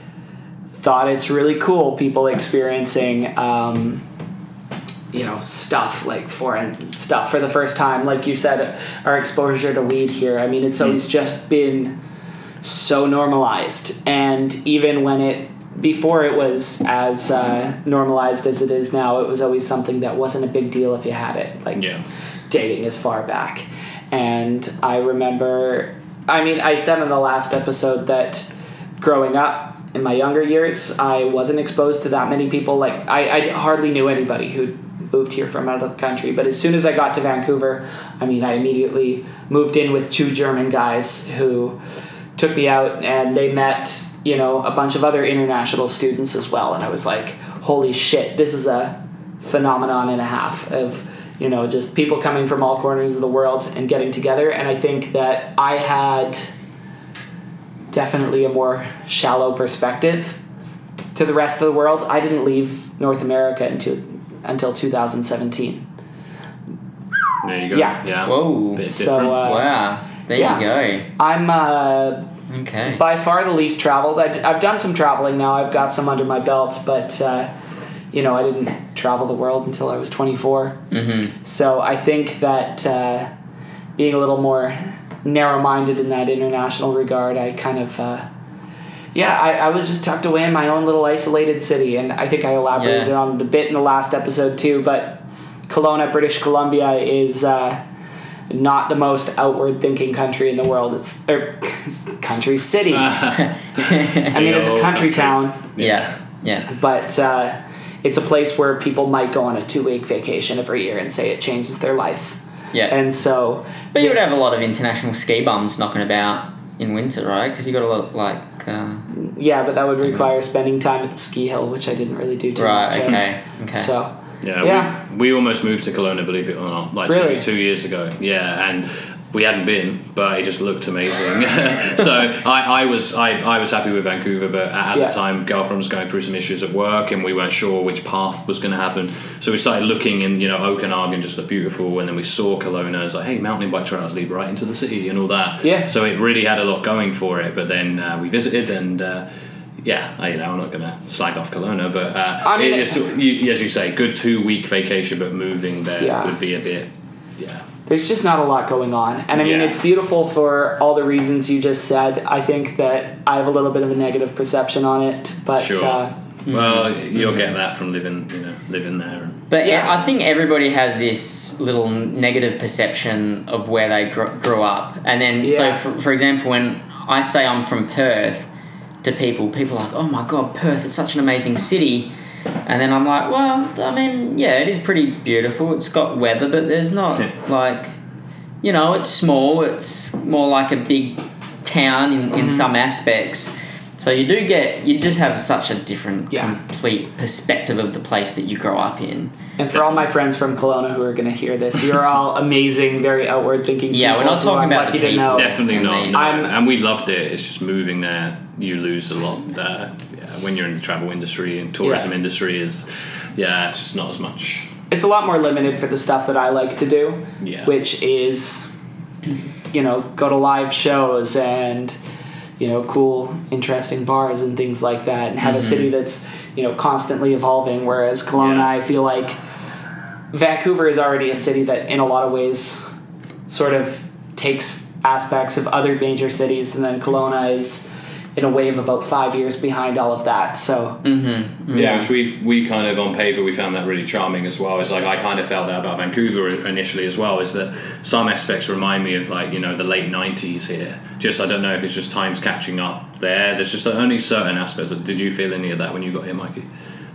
thought it's really cool people experiencing. Um, you know stuff like foreign stuff for the first time. Like you said our exposure to weed here i mean it's always just been so normalized. And even when it before it was as uh, normalized as it is now it was always something that wasn't a big deal if you had it like yeah, dating as far back. And i remember i mean i said in the last episode that growing up in my younger years i wasn't exposed to that many people. Like i, I hardly knew anybody who moved here from out of the country. But as soon as i got to vancouver i mean i immediately moved in with two german guys who took me out and they met you know a bunch of other international students as well. And i was like holy shit this is a phenomenon and a half of you know just people coming from all corners of the world and getting together. And i think that i had definitely a more shallow perspective to the rest of the world. I didn't leave north america until until 2017 there you go. Yeah. yeah. Whoa. Bit So, uh, wow. There yeah. you go. i'm uh. Okay. by far the least traveled. I, have done some traveling now. I've got some under my belt, but uh, you know, I didn't travel the world until I was 24. Mm-hmm. So I think that uh, being a little more narrow-minded in that international regard, I kind of. Uh, yeah, I, I was just tucked away in my own little isolated city, and I think I elaborated Yeah. on it a bit in the last episode too. But Kelowna, British Columbia, is uh, not the most outward-thinking country in the world. It's er, country city. I mean, it's a country, country. town, yeah. Yeah. but uh, it's a place where people might go on a two-week vacation every year and say it changes their life. Yeah. And so, But you would have a lot of international ski bums knocking about in winter, right? Because you got a lot like. Uh, Yeah, but that would require spending time at the ski hill, which I didn't really do too right. much of. Okay. Okay. So, Yeah, Yeah. We, we almost moved to Kelowna, believe it or not, like Really? two, two years ago. Yeah, and we hadn't been, but it just looked amazing. so I, I was I, I was happy with Vancouver, but at, at Yeah. the time, girlfriend was going through some issues at work, and we weren't sure which path was going to happen. So we started looking, and you know, Okanagan just looked beautiful, and then we saw Kelowna. It was like, hey, mountain bike trails lead right into the city, and all that. Yeah. So it really had a lot going for it. But then uh, we visited, and uh, yeah, I, you know, I'm not going to slag off Kelowna, but uh, I mean, it- it's, you, as you say, good two week vacation, but moving there Yeah. would be a bit, yeah. There's just not a lot going on. And I mean, Yeah. it's beautiful for all the reasons you just said. I think that I have a little bit of a negative perception on it, but Sure. uh, Well, you'll get that from living, you know, living there. But Yeah. yeah, I think everybody has this little negative perception of where they gr- grew up, and then so for, for example, when I say I'm from Perth to people, people are like, "Oh my god, Perth! It's such an amazing city," and then I'm like, "Well, I mean, yeah, it is pretty beautiful. It's got weather, but there's not Yeah. like, you know, it's small. It's more like a big town in, in mm. some aspects." So you do get you just have such a different Yeah. complete perspective of the place that you grow up in. and for all my friends from Kelowna who are going to hear this, you're all amazing, very outward thinking. Yeah, we're not talking I'm about lucky the to people. know. Definitely not. no. I'm- and we loved it. It's just moving there, you lose a lot there. Yeah, when you're in the travel industry and tourism Yeah. industry is, yeah, it's just not as much. It's a lot more limited for the stuff that I like to do, Yeah. which is, you know, go to live shows and, you know, cool, interesting bars and things like that, and have a city mm-hmm. that's, you know, constantly evolving. Whereas Kelowna, Yeah. I feel like Vancouver is already a city that, in a lot of ways, sort of takes aspects of other major cities, and then Kelowna is. In a wave about five years behind all of that, so Mm-hmm. Yeah, which we we kind of on paper we found that really charming as well. It's like I kind of felt that about Vancouver initially as well. Is that some aspects remind me of like you know the late '90s here. Just I don't know if it's just times catching up there. There's just only certain aspects. Of, Did you feel any of that when you got here, Mikey?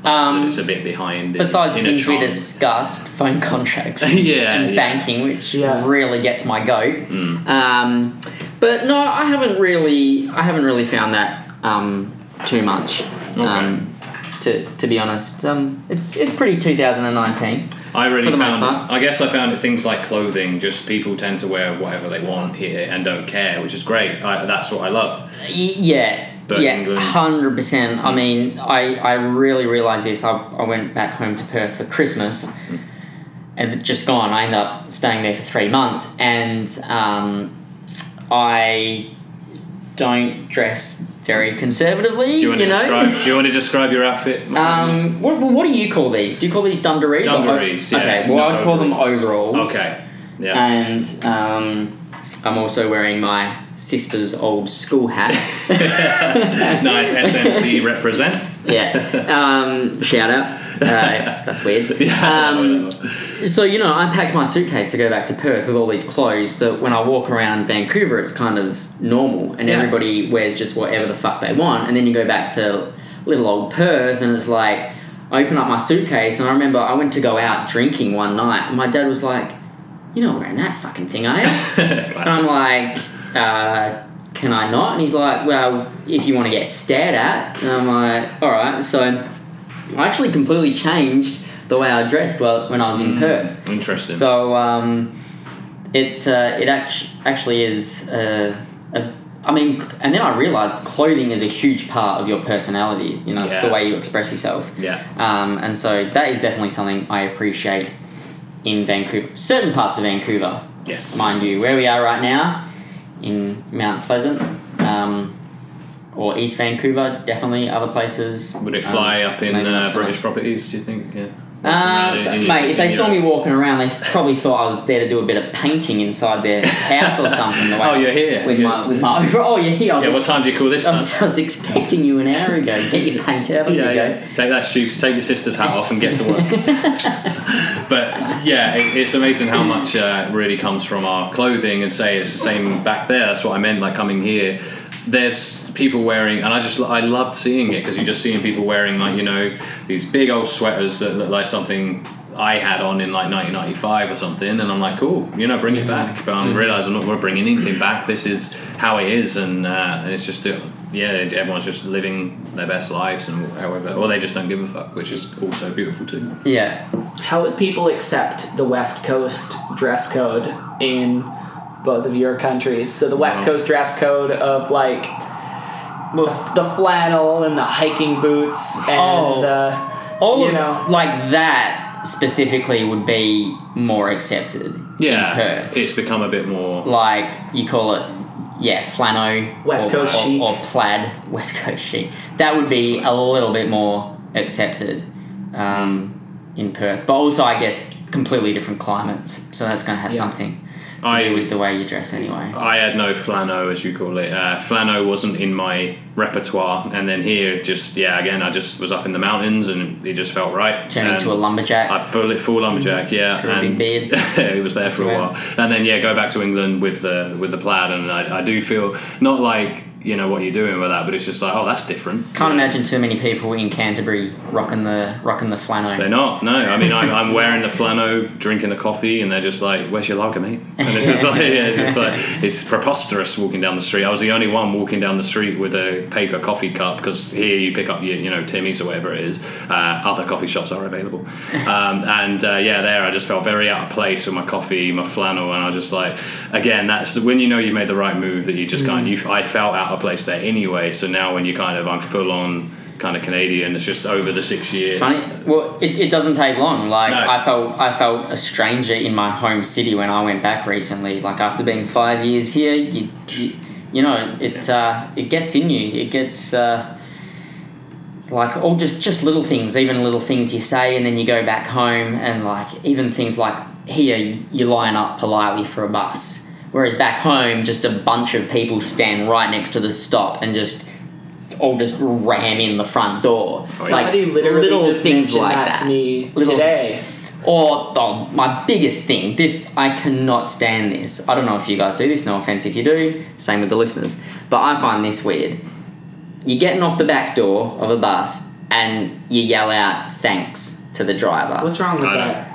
that Um, it's a bit behind. besides in a things we discussed, phone contracts Yeah, and yeah. banking, which Yeah. really gets my goat. Mm. Um, but no, I haven't really, I haven't really found that um, too much. Um, to, to be honest, um, it's it's pretty 2019. I really for the most found. I guess I found it things like clothing. Just people tend to wear whatever they want here and don't care, which is great. I, that's what I love. Y- yeah, But yeah, hundred percent. I mean, I I really realised this. I, I went back home to Perth for Christmas, and just gone. I ended up staying there for three months, and um, I don't dress very conservatively. Do you want to know. describe? Do you want to describe your outfit? Um, what, what do you call these? Do you call these dungarees? or- Dungarees. Yeah. Okay, well, I'd call them overalls. overalls. Okay. Yeah. And um, I'm also wearing my sister's old school hat. nice SMC represent. yeah. Um, shout out. Uh, that's weird. Yeah. Um. So you know, I packed my suitcase to go back to Perth with all these clothes. That when I walk around Vancouver, it's kind of normal, and Yeah. everybody wears just whatever the fuck they want. And then you go back to little old Perth, and it's like I open up my suitcase, and I remember I went to go out drinking one night, and my dad was like, "You're not wearing that fucking thing, are you?" And I'm like, uh, can I not? And he's like, well, if you want to get stared at. And I'm like, all right. So I actually completely changed the way I dressed well, when I was in Perth. Interesting. So um, it uh, it act- actually is. Uh, a, I mean, and then I realized clothing is a huge part of your personality. You know, it's the way you express yourself. yeah. Um, and so that is definitely something I appreciate in Vancouver. Certain parts of Vancouver, Yes. mind you, where we are right now in Mount Pleasant um, or East Vancouver, definitely other places. Would it fly um, up in uh, British properties? Do you think? Yeah. Uh, mate, if they saw me walking around, they probably thought I was there to do a bit of painting inside their house or something. The way Oh, you're here. with Yeah. my with my. Oh, you're here. I was, Yeah. What time do you call this? I was, I was expecting you an hour ago. Get your paint out. Yeah, you go. Take that stupid. Take your sister's hat off and get to work. but yeah, it, it's amazing how much uh, really comes from our clothing. And say it's the same back there. That's what I meant. Like coming here, there's people wearing, and I just I loved seeing it because you're just seeing people wearing like you know these big old sweaters that look like something. I had on in like 1995 or something, and I'm like, cool, you know, bring it back. But I realised I'm not going to bring anything back. This is how it is, and, uh, and it's just, uh, yeah, everyone's just living their best lives, and however, or they just don't give a fuck, which is also beautiful too. Yeah. how would people accept the West Coast dress code in both of your countries. So the West Wow. Coast dress code of like the, the flannel and the hiking boots and Oh. the all you of know. like that specifically would be more accepted Yeah, in Perth. it's become a bit more. like you call it, yeah, flannel, West or, Coast or, chic. or plaid, West Coast chic. That would be a little bit more accepted um, in Perth, but also I guess completely different climates, so that's going to have Yeah. something to I- do with the way you dress anyway. I had no flannel, as you call it. Uh, flannel wasn't in my repertoire, and then here, just yeah, again, I just was up in the mountains, and it just felt right. Turn And into a lumberjack. I full it full lumberjack, yeah, a big and beard. it was there for a while, and then yeah, go back to England with the with the plaid, and I, I do feel not like you know what you're doing with that, but it's just like oh, that's different. Can't imagine too many people in Canterbury rocking the rocking the flannel. They're not. No, I mean I'm, I'm wearing the flannel, drinking the coffee, and they're just like, "Where's your lager, mate?" And it's just like, yeah, it's just like it's preposterous walking down the street. I was the only one walking down the street with a paper coffee cup because here you pick up your, you know, Timmy's or whatever it is. Uh, other coffee shops are available, um, and uh, yeah, there I just felt very out of place with my coffee, my flannel, and I was just like, again, that's when you know you made the right move that you just kind of. You, I felt out of place there anyway. So now when you kind of, I'm full on. Kind of Canadian. It's just over the six years. It's funny. Well, it, it doesn't take long. Like No. I felt I felt a stranger in my home city when I went back recently. Like after being five years here, you you, you know it uh, it gets in you. It gets. Uh, like all just just little things even little things you say and then you go back home and like even things like here you line up politely for a bus whereas back home just a bunch of people stand right next to the stop and just all just ram in the front door oh, It's like Somebody literally little just things like that, that to me Little- today. or oh, my biggest thing, this I cannot stand this. I don't know if you guys do this. No offense if you do. Same with the listeners, but I find this weird. You're getting off the back door of a bus and you yell out thanks to the driver. What's wrong with I that?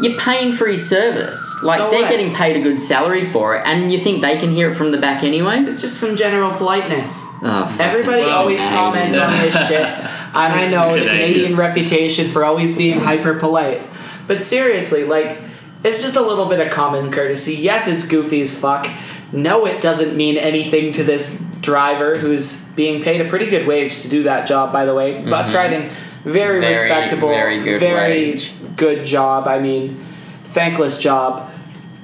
You're paying for his service. Like So they're what? getting paid a good salary for it, and you think they can hear it from the back anyway? It's just some general politeness. Oh, Everybody hell, always man. comments on this shit, and I know the Canadian. Canadian reputation for always being hyper polite. But seriously, like, it's just a little bit of common courtesy. Yes, it's goofy as fuck. No, it doesn't mean anything to this driver who's being paid a pretty good wage to do that job. By the way, bus mm-hmm. driving, very. Very, respectable, very good very wage. good job. I mean, thankless job,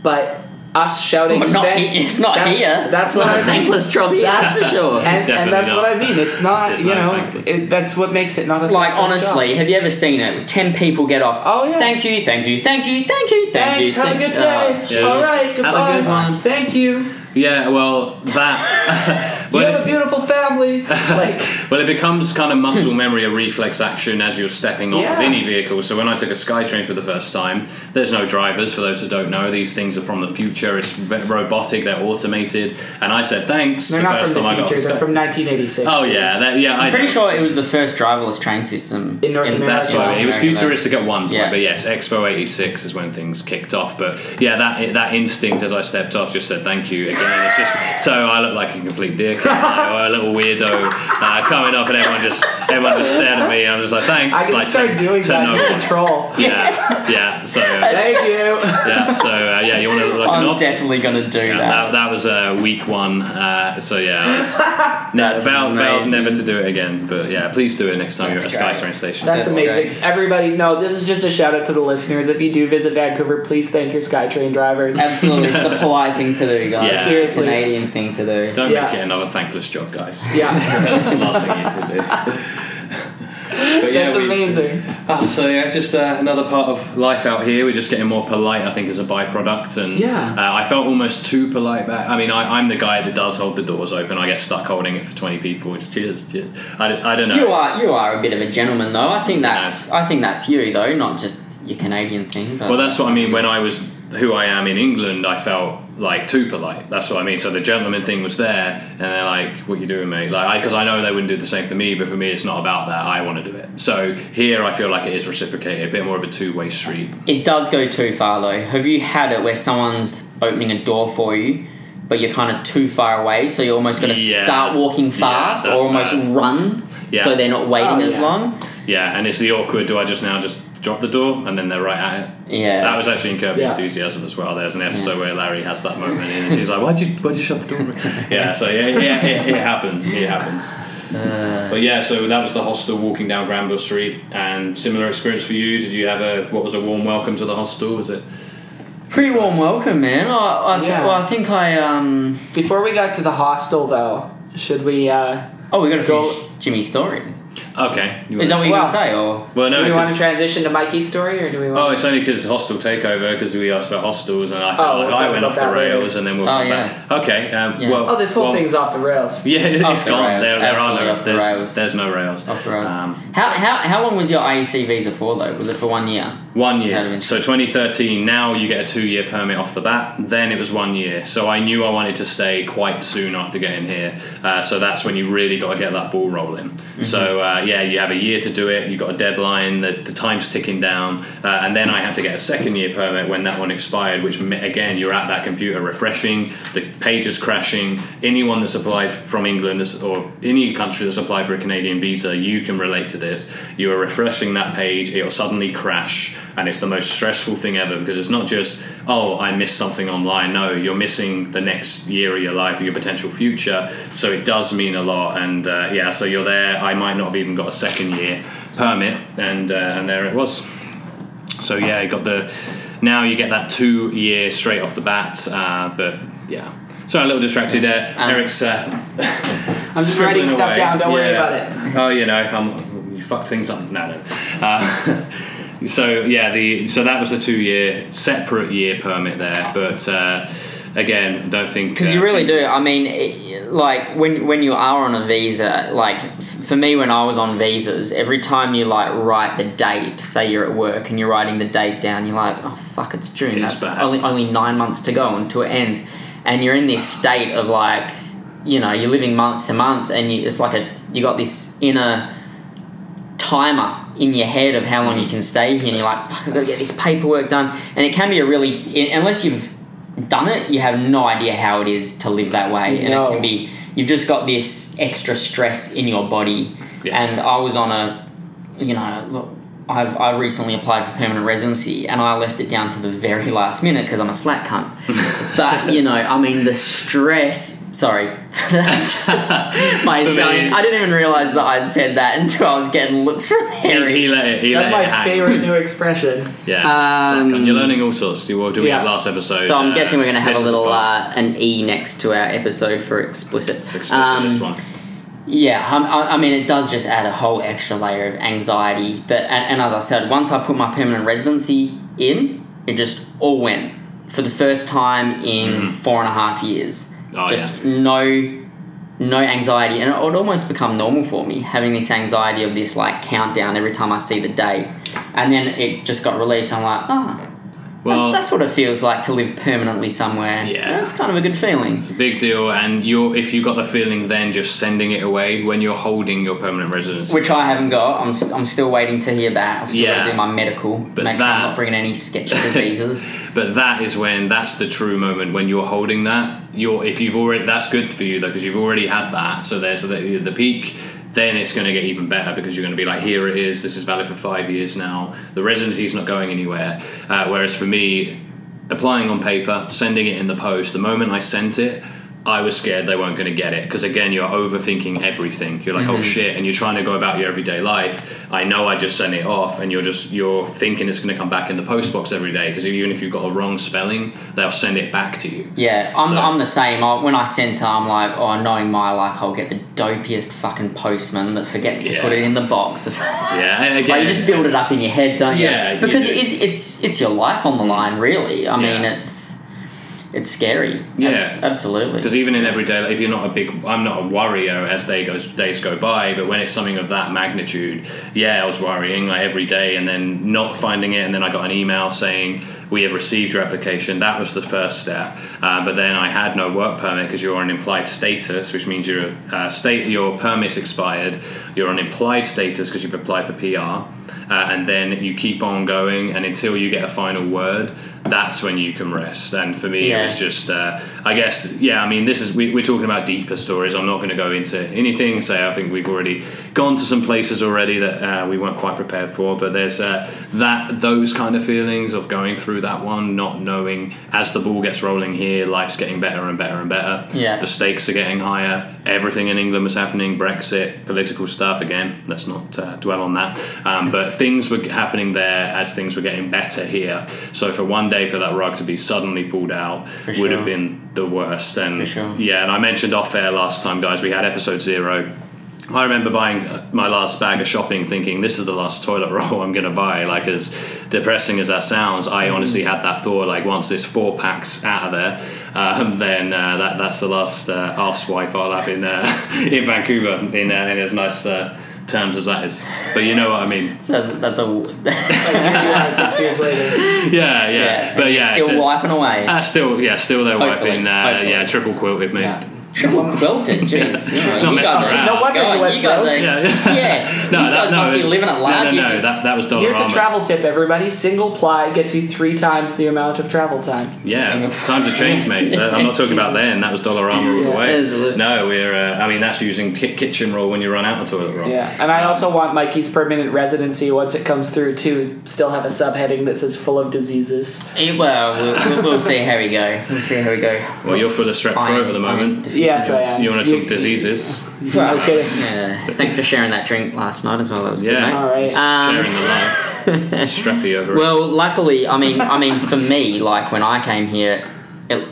but. Us shouting, Well, not thank- it's not that- here. That's It's not what a I mean. thankless job here, That's that's for sure. and, and that's not. what I mean. It's not, There's you no know, it, that's what makes it not a Like honestly, job. have you ever seen it? Ten people get off. Oh, yeah. Thank you, thank you, thank you, thank you, thank Thanks. you. Have a good day. Oh, Yeah. All right. Have a good one. Thank you. Yeah, well, that. You well, have a beautiful family. Like, well, it becomes kind of muscle memory, a reflex action as you're stepping off of any vehicle. So when I took a SkyTrain for the first time, there's no drivers. For those that don't know, these things are from the future. It's robotic. They're automated. And I said thanks they're the not first from time the future. They're the from 1986. Oh yeah, that, yeah. I I'm pretty know. sure it was the first driverless train system In North America. That's what I mean. It was futuristic at one point, Yeah. but yes, Expo '86 is when things kicked off. But yeah, that that instinct as I stepped off just said thank you again. It's just so I look like a complete dick you know, or a little weirdo uh, coming up, and everyone just everyone just stared at me. and I'm just like thanks. I can like, start to- doing to that no just one. troll. Yeah, yeah. So uh, Thank you. yeah, so uh, yeah, you want to look like an I'm op- definitely gonna do yeah, that. that, that was uh, week one. Uh, so yeah, was- no, That's vowed, vowed never to do it again. But yeah, please do it next time That's you're at a great. SkyTrain station. That's, That's amazing. great. Everybody, no, this is just a shout out to the listeners. If you do visit Vancouver, please thank your SkyTrain drivers. Absolutely, it's the polite thing to do, guys. Yeah. Seriously. Canadian thing to do. Don't Yeah. make it another thankless job, guys. Yeah, That's the last thing you could do. But yeah, that's we- amazing. Ah, so yeah, it's just uh, another part of life out here. We're just getting more polite, I think, as a byproduct. And Yeah. uh, I felt almost too polite back. I mean, I, I'm the guy that does hold the doors open. I get stuck holding it for 20 people. Which cheers, cheers. I, don't- I don't know. You are you are a bit of a gentleman though. I think that's I think that's you though, not just your Canadian thing. But Well, that's what I mean. When I was who I am in England, I felt like too polite. That's what I mean. So the gentleman thing was there, and they're like, "What you doing, mate?" Like, because I, know they wouldn't do the same for me, but for me, it's not about that. I want to do it. So here, I feel like it is reciprocated, a bit more of a two-way street. It does go too far though. Have you had it where someone's opening a door for you, but you're kind of too far away, so you're almost going to Yeah. start walking fast that's or almost bad. run, Yeah. so they're not waiting Oh, as yeah. long? Yeah, and it's the awkward. Do I just now just drop the door and then they're right at it. Yeah. That was actually in Curb Your Yeah. Enthusiasm as well. There's an episode where Larry has that moment and she's like, "Why'd you why'd you shut the door?" yeah, so yeah, yeah, it, it happens. It happens. but yeah, so that was the hostel walking down Granville Street, and similar experience for you. Did you have a what was a warm welcome to the hostel? Was it? Pretty warm welcome, man. I, I, th- Yeah. well, I think I um. Before we got to the hostel, though, should we? Uh, Oh, we got to Go- finish Jimmy's story. Okay. You Is that what you were Well- gonna say, or well, no. do we want to 'cause- transition to Mikey's story, or do we want Oh, want? it's only because hostel takeover because we asked about hostels and I felt Oh, like we'll I talk went about off the that later. rails and then we'll Oh, come yeah. back. Okay. Um, Yeah. Well, oh, this whole well, thing's off the rails. Yeah, it- Off it's the gone. rails, There, there are absolutely no. off the there's, rails. there's no rails. off the road? Um, how, how how long was your IEC visa for though? Was it for one year? One Out of year. interest. So 2013. Now you get a two-year permit off the bat. Then it was one year. So I knew I wanted to stay quite soon after getting here. Uh, so that's when you really got to get that ball rolling. Mm-hmm. So uh, yeah, you have a year to do it. you've got a deadline. The, the time's ticking down. Uh, and then I had to get a second year permit when that one expired. Which again, you're at that computer refreshing. The page is crashing. Anyone that's applied from England or any country that's applied for a Canadian visa, you can relate to this. You are refreshing that page. It'll suddenly crash and it's the most stressful thing ever because it's not just oh I missed something online. No, you're missing the next year of your life, your potential future. So it does mean a lot, and uh, yeah, so you're there. I might not have even got a second year permit, and uh, and there it was. So yeah, you got the now you get that two year straight off the bat, uh, but yeah. So a little distracted there. Um, Eric's. Uh, I'm just writing stuff away. down. Don't worry about it. Oh, you know, um, you fucked things up. No, no. Uh, so yeah, the so that was a two year separate year permit there, but uh, again, don't think Because uh, you really do. I mean, it, like when when you are on a visa, like f- for me when I was on visas, every time you like write the date, say you're at work and you're writing the date down, you're like, oh fuck, it's June. It's That's bad. only only nine months to go until it ends, and you're in this state of like, you know, you're living month to month, and you, it's like a you got this inner timer in your head of how long you can stay here and you're like fuck I've got to get this paperwork done and it can be a really unless you've done it you have no idea how it is to live that way and No. it can be you've just got this extra stress in your body Yeah. and I was on a you know look I've, I've recently applied for permanent residency and I left it down to the very last minute because I'm a slack cunt. but, you know, I mean, the stress. Sorry. Just- my For me- Australian. I didn't even realise that I'd said that until I was getting looks from he, Harry. he let it. He That's let it my hang. favorite new expression. Yeah, Um, so you're learning all sorts. You were doing Yeah. it last episode. So I'm uh, guessing we're going to have a little fun. uh, an E next to our episode for explicit. It's explicit, Um, this one. Yeah, I, I mean, it does just add a whole extra layer of anxiety. That, and, and as I said, once I put my permanent residency in, it just all went for the first time in four and a half years. Oh, just no, no anxiety, and it would almost become normal for me having this anxiety of this like countdown every time I see the date, and then it just got released. I'm like, ah, Well, that's, that's what it feels like to live permanently somewhere. Yeah. that's kind of a good feeling. It's a big deal, and you're if you got the feeling then just sending it away when you're holding your permanent residence. Which I haven't got. I'm, I'm still waiting to hear back. I've still got to do my medical. But make sure I'm that- not bringing any sketchy diseases. But that is when that's the true moment when you're holding that. You're if you've already that's good for you though because you've already had that. So there's the, the peak. Then it's going to get even better because you're going to be like, here it is. This is valid for five years now. The residency is not going anywhere. Uh, whereas for me, applying on paper, sending it in the post, the moment I sent it. I was scared they weren't going to get it because again, you're overthinking everything. You're like, oh mm-hmm. shit, and you're trying to go about your everyday life. I know I just sent it off, and you're just you're thinking it's going to come back in the post box every day because even if you've got a wrong spelling, they'll send it back to you. Yeah, I'm, So- I'm the same. I, when I send it, I'm like, oh, knowing my luck, I'll get the dopiest fucking postman that forgets to Yeah. put it in the box. Yeah, and again, Like you just build it up in your head, don't you? Yeah, you because do. it is, it's it's your life on the line, really. I mean, it's it's scary. Yeah. Abs- absolutely. Because even in everyday life, if you're not a big, I'm not a worrier as day goes days go by. But when it's something of that magnitude, yeah, I was worrying like every day, and then not finding it, and then I got an email saying we have received your application. That was the first step. Uh, but then I had no work permit because you're on implied status, which means your uh, state your permit's expired. You're on implied status because you've applied for PR. Uh, and then you keep on going, and until you get a final word, that's when you can rest. And for me, it was just, uh, I guess, yeah. I mean, this is we, we're talking about deeper stories. I'm not going to go into anything. Say, I think we've already gone to some places already that uh, we weren't quite prepared for. But there's uh, that those kind of feelings of going through that one, not knowing as the ball gets rolling here, life's getting better and better and better. Yeah. The stakes are getting higher. Everything in England was happening. Brexit, political stuff. Again, let's not uh, dwell on that. Um, but things were happening there as things were getting better here. So for one day for that rug to be suddenly pulled out would sure. have been the worst. And For sure. yeah, and I mentioned off air last time, guys. We had episode zero. I remember buying uh, my last bag of shopping, thinking this is the last toilet roll I'm going to buy. Like as depressing as that sounds, I honestly had that thought. Like once this four packs out of there, um, then uh, that that's the last uh, arse wipe I'll have in uh, in Vancouver in, uh, in as nice uh, terms as that is. But you know what I mean? That's that's a six years later. Yeah, yeah. yeah. But yeah, still to- wiping away. uh, still, yeah, still there Hopefully, wiping. Uh, hopefully. yeah, triple quilt with me. Yeah. Triple quilted, jeez. You, know, you guys are, No wonder God, you went you guys broke. are, Yeah, yeah. yeah. you guys must be living a life. No, no, no. That, that was dollar Here's a Rama. travel tip, everybody. Single ply gets you three times the amount of travel time. Yeah, Single- times have changed, mate. I'm not talking about then. That was Dollarama all the way. No, we're. Uh, I mean, that's using ki- kitchen roll when you run out of toilet roll. Yeah, and I also want Mikey's permanent residency once it comes through to still have a subheading that says full of diseases. Well, we'll, we'll, we'll see how we go. We'll see how we go. Well, you're full of strep throat at the moment. Yes, I am. You want to talk diseases? Well, No kidding. yeah. Thanks for sharing that drink last night as well. That was good. Yeah. mate. All right. Um, Sharing the life. Strappy over it. Well, luckily, I mean, I mean, for me, like when I came here, it,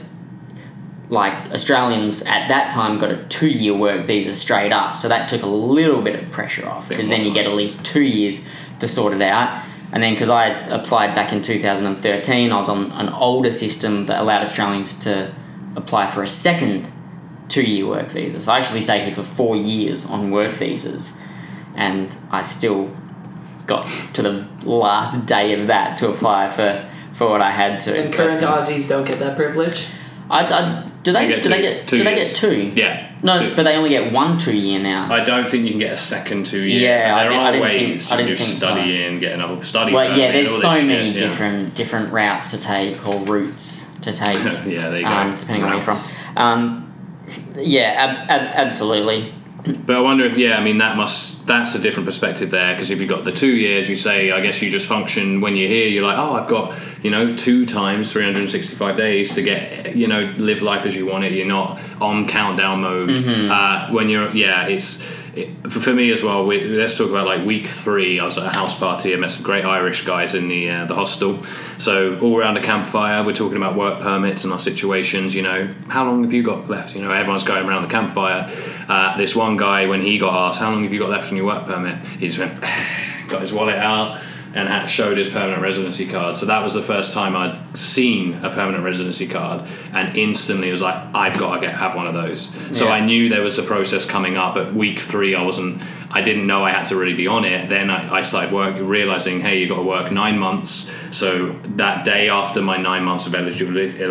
like Australians at that time got a two-year work visa straight up, so that took a little bit of pressure off because then you get at least two years to sort it out. And then because I applied back in 2013, I was on an older system that allowed Australians to apply for a second two-year work visa. So I actually stayed here for four years on work visas, and I still got to the last day of that to apply for, for what I had to. And current But, um, Aussies don't get that privilege. I, I, do they You get do they two- get two do they get two? yeah. No, two. but they only get one two year now. I don't think you can get a second two year. Yeah, but I there did- I are didn't ways think- I you didn't can think so. study in, get another study. well, yeah, there's so many shit, yeah. different different routes to take or routes to take. yeah, there you go. um, depending on where you're from. Um, yeah, ab- ab- absolutely. But I wonder if, yeah, I mean, that must, that's a different perspective there because if you've got the two years, you say, I guess you just function when you're here, you're like, oh, I've got, you know, two times 365 days to get, you know, live life as you want it. You're not on countdown mode. Mm-hmm. Uh, when you're, yeah, it's, it, for, me as well, we, let's talk about like week three. I was at a house party. I met some great Irish guys in the uh, the hostel. So all around a campfire, we're talking about work permits and our situations. You know, how long have you got left? You know, everyone's going around the campfire. Uh, this one guy, when he got asked, "How long have you got left on your work permit?" He just went, got his wallet out and had, showed his permanent residency card. So that was the first time I'd seen a permanent residency card, and instantly it was like, I've got to get have one of those. So Yeah. I knew there was a process coming up. At week three, I wasn't. I didn't know I had to really be on it. Then I, I started work, realizing, hey, you got to work nine months. So that day after my nine months of eligibility.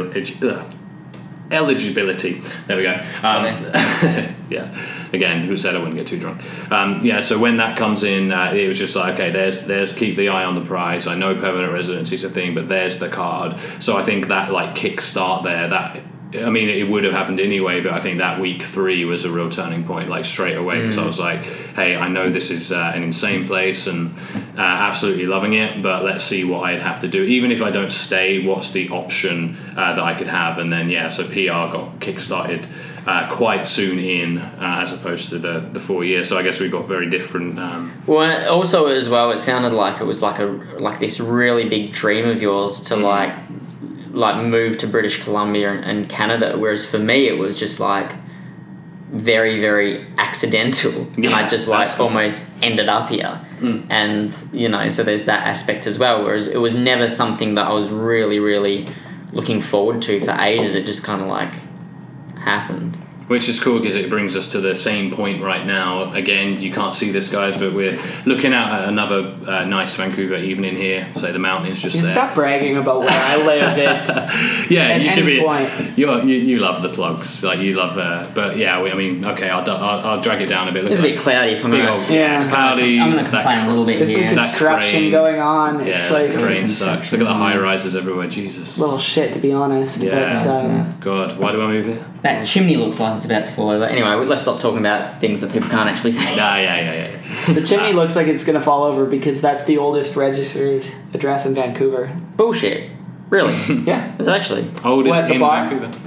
Eligibility. There we go. Um, yeah. Again, who said I wouldn't get too drunk? Um, yeah. So when that comes in, uh, it was just like, okay, there's there's keep the eye on the prize. I know permanent residency is a thing, but there's the card. So I think that like kick start there. That I mean, it would have happened anyway, but I think that week three was a real turning point, like straight away, because I was like, hey, I know this is uh, an insane place and uh, absolutely loving it, but let's see what I'd have to do. Even if I don't stay, what's the option uh, that I could have? And then, yeah, so PR got kickstarted uh, quite soon in, uh, as opposed to the, the four years. So I guess we've got very different. Um, Well, also as well, it sounded like it was like a like this really big dream of yours to Mm. like like move to British Columbia and, and Canada. Whereas for me, it was just like very very accidental, and I just like cool. almost ended up here. Mm. And you know, so there's that aspect as well. Whereas it was never something that I was really really looking forward to for ages. It just kind of like happened. Which is cool because it brings us to the same point right now. Again, you can't see this, guys, but we're looking out at another uh, nice Vancouver evening here. So the mountains just You there. stop bragging about where I live. It, yeah, at you should be. point. You're, you you love the plugs, like you love. Uh, but yeah, we, I mean, okay, I'll, I'll I'll drag it down a bit. It's a bit cloudy for me. old- Yeah. it's cloudy. I'm gonna that complain a little bit there's some here. That construction going on. It's Yeah, like the rain sucks. Look at the high rises everywhere. Jesus. little shit to be honest. Yeah. But um, God, why do I move it? That chimney looks like it's about to fall over. Anyway, let's stop talking about things that people can't actually see. Yeah, yeah, yeah, yeah. the chimney looks like it's gonna fall over because that's the oldest registered address in Vancouver. Bullshit. Really? Yeah, It's actually. Oldest What, the in bar? Vancouver.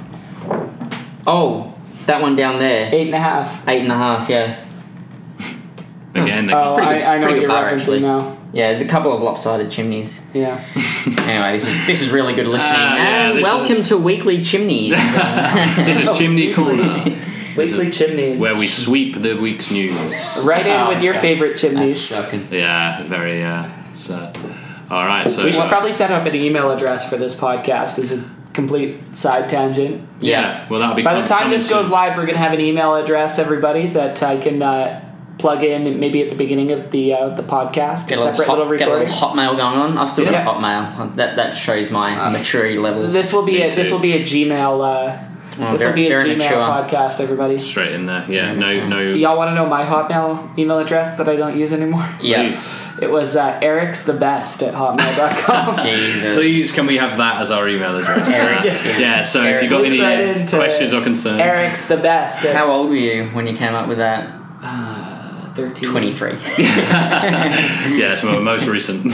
Oh, that one down there. eight and a half. Eight and a half, yeah. Again, oh, that's Oh, pretty good- I, I know pretty what you're bar, referencing actually. now. Yeah, there's a couple of lopsided chimneys. Yeah. Anyway, this is this is really good listening. Ah, yeah, and this welcome to Weekly Chimneys. this is Chimney Corner, Weekly chimneys. where we sweep the week's news. right in Oh, with your God. favorite chimneys. shocking. Yeah, very. Uh, so, all right. So We should probably set up an email address for this podcast as a complete side tangent. yeah. Well, that'll be. Good. By the time coming this goes live, we're gonna have an email address, everybody, that I can uh, plug in maybe at the beginning of the uh, the podcast. Get a a, little separate hot, little get a little hotmail going on. I've still got Yeah. hotmail. That that shows my maturity levels. This will be Me a, this will be a Gmail. Uh, Oh, this very- will be a Gmail mature. podcast, everybody. straight in there. Yeah. No. No. Y'all want to know my Hotmail email address that I don't use anymore? Yes. It was uh, Eric's the best at hotmail.com. Jesus. Please, can we have that as our email address? Eric. Uh, yeah. So if you've got any right uh, into questions or concerns, Eric's the best. At, How old were you when you came up with that? Uh, Thirteen. 23. yeah, it's my most recent.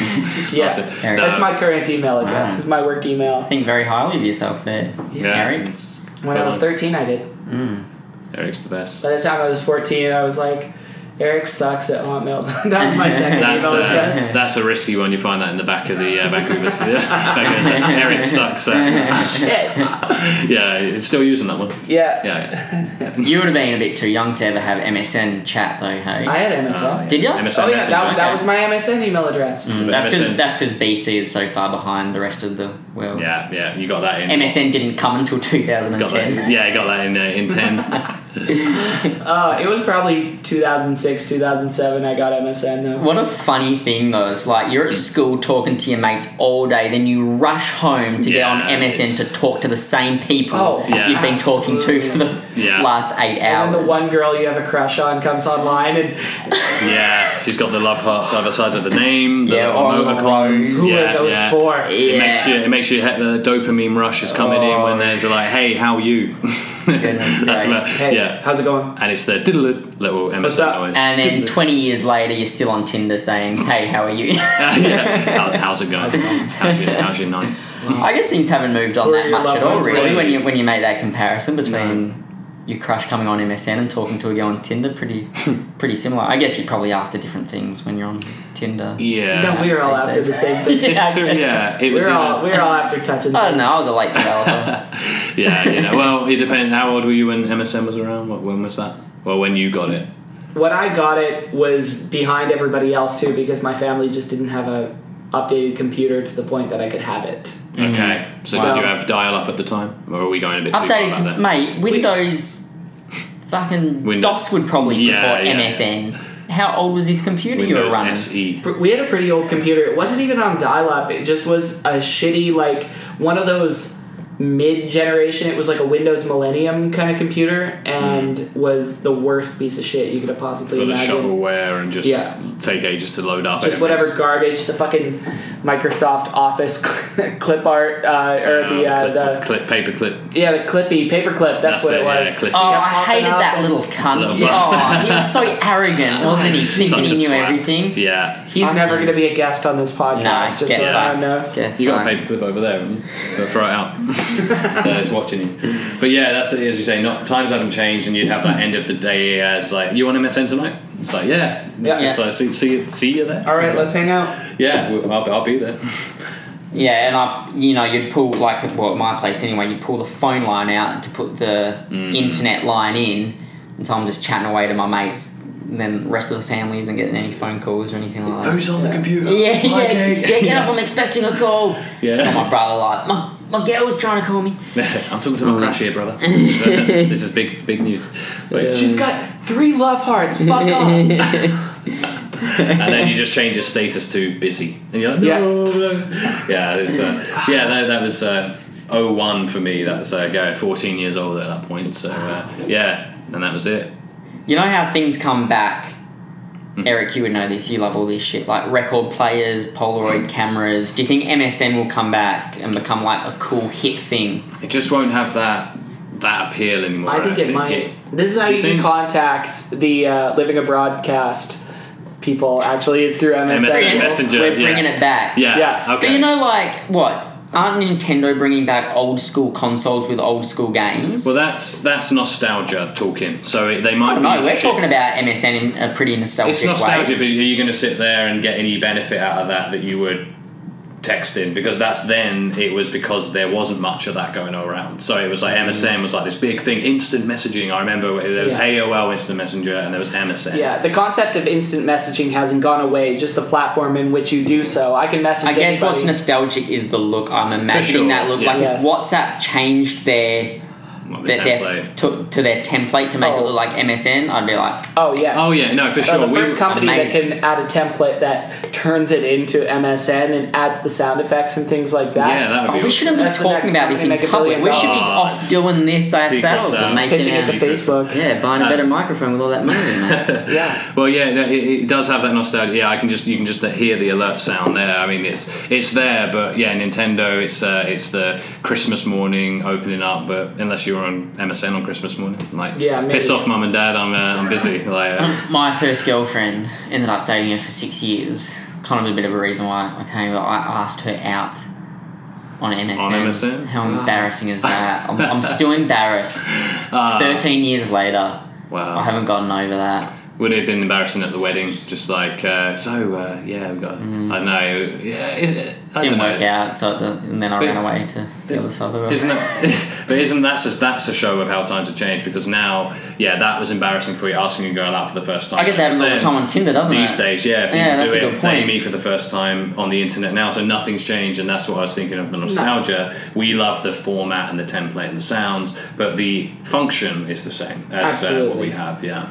Yeah. That's. Eric. No, That's my current email address. Wow. This is my work email. Think very highly of yourself there. yeah, Eric. When I was thirteen, I did. Mm. Eric's the best. By the time I was 14, I was like, Eric sucks at Hotmail. that was my second That's email uh, address. that's a risky one. You find that in the back of the uh, Vancouver. yeah, Vancouver. Eric sucks. At, Shit. yeah, you're still using that one. Yeah. Yeah, yeah. You would have been a bit too young to ever have MSN chat though, hey? I had MSN. Did ya? MSN oh, yeah, Messenger. that, that was my MSN email address. Mm, that's because MSN that's because BC is so far behind the rest of the world. Yeah, yeah, you got that in. MSN didn't come until Got 2010. that, yeah, you got that in uh, in ten. Uh, it was probably 2006, 2007. I got MSN though. What a funny thing though. It's like you're at school talking to your mates all day, then you rush home to get on MSN it's- to talk to the same people Oh, Yeah. you've been talking to for the Yeah. last eight hours. And then the one girl you have a crush on comes online and Yeah, she's got the love hearts either side of the name. The Yeah, little on the emoticons. who yeah, are those yeah. for? It makes you Yeah. it makes you the dopamine rush is coming in Oh. when there's like, hey, how are you? Goodness That's sake. about, Hey, yeah. how's it going? And it's the diddle little MSN What's up? noise. And then 20 years later, you're still on Tinder saying, hey, how are you? yeah. How, how's it going? How's your, how's your night? I guess things haven't moved on Who that your much loved at all, ones really, like? when you, when you make that comparison between your crush coming on MSN and talking to a girl on Tinder. Pretty pretty similar. I guess you're probably after different things when you're on Tinder. Yeah. No, we were all after days. the same thing. Yeah, I It's true, yeah, it We was. were in all a- we were all after touching. I don't know, I was a late developer. yeah, you know. Well, it depends. How old were you when MSN was around? What, when was that? Well, when you got it. When I got it was behind everybody else too because my family just didn't have a updated computer to the point that I could have it. Okay. So, So- did you have dial-up at the time, or are we going a bit too far back Updated, mate, Windows, fucking Windows. DOS would probably support Yeah, yeah, MSN. How old was this computer you were Windows running? SE. Pr- We had a pretty old computer. It wasn't even on dial-up. It just was a shitty like one of those mid-generation. It was like a Windows Millennium kind of computer, and hmm. was the worst piece of shit you could have possibly Full of imagined. shovelware and just Yeah. take ages to load up. just whatever garbage, the fucking Microsoft Office clip art, uh, or the uh, clip, the clip, paper clip. yeah the clippy paperclip. That's, That's what it, it, yeah, was. clippy. Oh, I hated that little cunt. Little Yeah, oh, he was so arrogant, wasn't he? Thinking he knew twat. everything. Yeah. He's never going to be a guest on this podcast. Nah, just get so fucked. everyone knows. Get You got a fucked. paperclip over there, haven't you? But throw it out. yeah, it's watching you. But yeah, that's it. As you say, not times haven't changed, and you'd have that end of the day as like, "You want to MSN tonight?" It's like, "Yeah, Yeah. Just like, see, see, you- see you there." All right, let's hang out. Yeah, I'll, I'll be there. Yeah, and I, you know, you'd pull like well, at my place anyway. You'd pull the phone line out to put the Mm. internet line in, and so I'm just chatting away to my mates. And then the rest of the family isn't getting any phone calls or anything like that. Who's on the computer? Yeah, yeah, Kate. yeah. Get up! I'm expecting a call. Yeah. And my brother like, "Mum, my girl's trying to call me. I'm talking to my crush here, brother. this is big, big news. But- She's got three love hearts. Fuck off. and then you just change your status to busy, and you're like, no, no. yeah, it's, uh, yeah, that, that was uh, 01 for me. That was uh, going 14 years old at that point. So uh, yeah, and that was it. You know how things come back. Hmm. Eric, you would know this. You love all this shit, like record players, Polaroid cameras. Do you think MSN will come back and become like a cool hit thing? It just won't have that that appeal anymore. I think it might. This is how you, you can think- contact the uh, living a broadcast people. Actually, is through MSN. MSN Messenger. We're yeah. bringing it back. Yeah, Yeah. okay. But you know, like what? Aren't Nintendo bringing back old school consoles with old school games? well, that's that's nostalgia talking. So they might. no, be we're shit- talking about MSN in a pretty nostalgic It's nostalgia, way. but are you going to sit there and get any benefit out of that that you would texting? Because that's then it was because there wasn't much of that going around. So it was like mm-hmm. MSN was like this big thing, instant messaging. I remember there was Yeah. AOL Instant Messenger and there was MSN. Yeah, the concept of instant messaging hasn't gone away. Just the platform in which you do so. I can message. I guess anybody. what's nostalgic is the look. I'm imagining sure, that look. yeah. Like Yes. if WhatsApp changed their, Like the their, their to, to their template to make it Oh. look like MSN, I'd be like, Oh yes. Oh yeah, no, for Uh, sure. the We- first company amazing. that can add a template that turns it into MSN and adds the sound effects and things like that. yeah, that would oh, be. we awesome. shouldn't be That's the talking about this in company public. We should be off doing this ourselves and making it to Facebook. yeah, buying a better microphone with all that money, man. Yeah. Well, yeah, no, it, it does have that nostalgia. Yeah, I can just you can just hear the alert sound there. I mean, it's it's there, but yeah, Nintendo. It's uh, it's the Christmas morning opening up, but unless you're on MSN on Christmas morning, like Yeah, maybe. piss off, mum and dad. I'm uh, I'm busy. Like uh, My first girlfriend ended up dating her for six years. Kind of a bit of a reason why I came. I asked her out on MSN. On MSN? How embarrassing is that? I'm, I'm still embarrassed. ah, Thirteen years later, wow. I haven't gotten over that. Would it have been embarrassing at the wedding? Just like uh, so, uh, yeah, we got. I don't know. Yeah, it, I Mm. Didn't don't know. work out, so the, and then I But- ran away to the other side of the world. Isn't it? but isn't that just, that's a show of how times have changed? Because now, yeah, that was embarrassing for you asking a girl out for the first time. I guess it happens all the time on Tinder, doesn't These it? days, yeah, people Yeah, do it. They meet for the first time on the internet now, so nothing's changed, and that's what I was thinking of the nostalgia. We love the format and the template and the sounds, but the function is the same as uh, what we have. Yeah.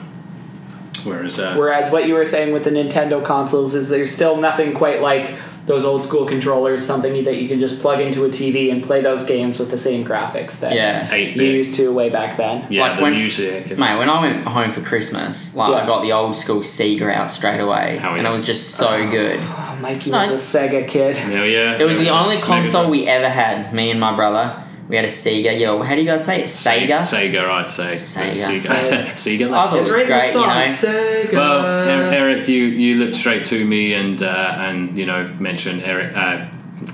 Whereas, uh, Whereas what you were saying with the Nintendo consoles is there's still nothing quite like those old school controllers, something that you can just plug into a TV and play those games with the same graphics that Yeah. you used to way back then. yeah, Like the when- music. and- Mate, when I went home for Christmas, like Yeah. I got the old school Sega out straight away, How and it was just so good. Oh, Mikey No, was a Sega kid. yeah, yeah. It was the only console Drive. we ever had. Me and my brother, we had a Sega. Yo, how do you guys say it? Sega. Sega, I'd say. Sega. Sega. Sega. I thought it was great. You know, Sega. Well, Er- Eric, you, you looked straight to me and uh, and you know mentioned Eric uh,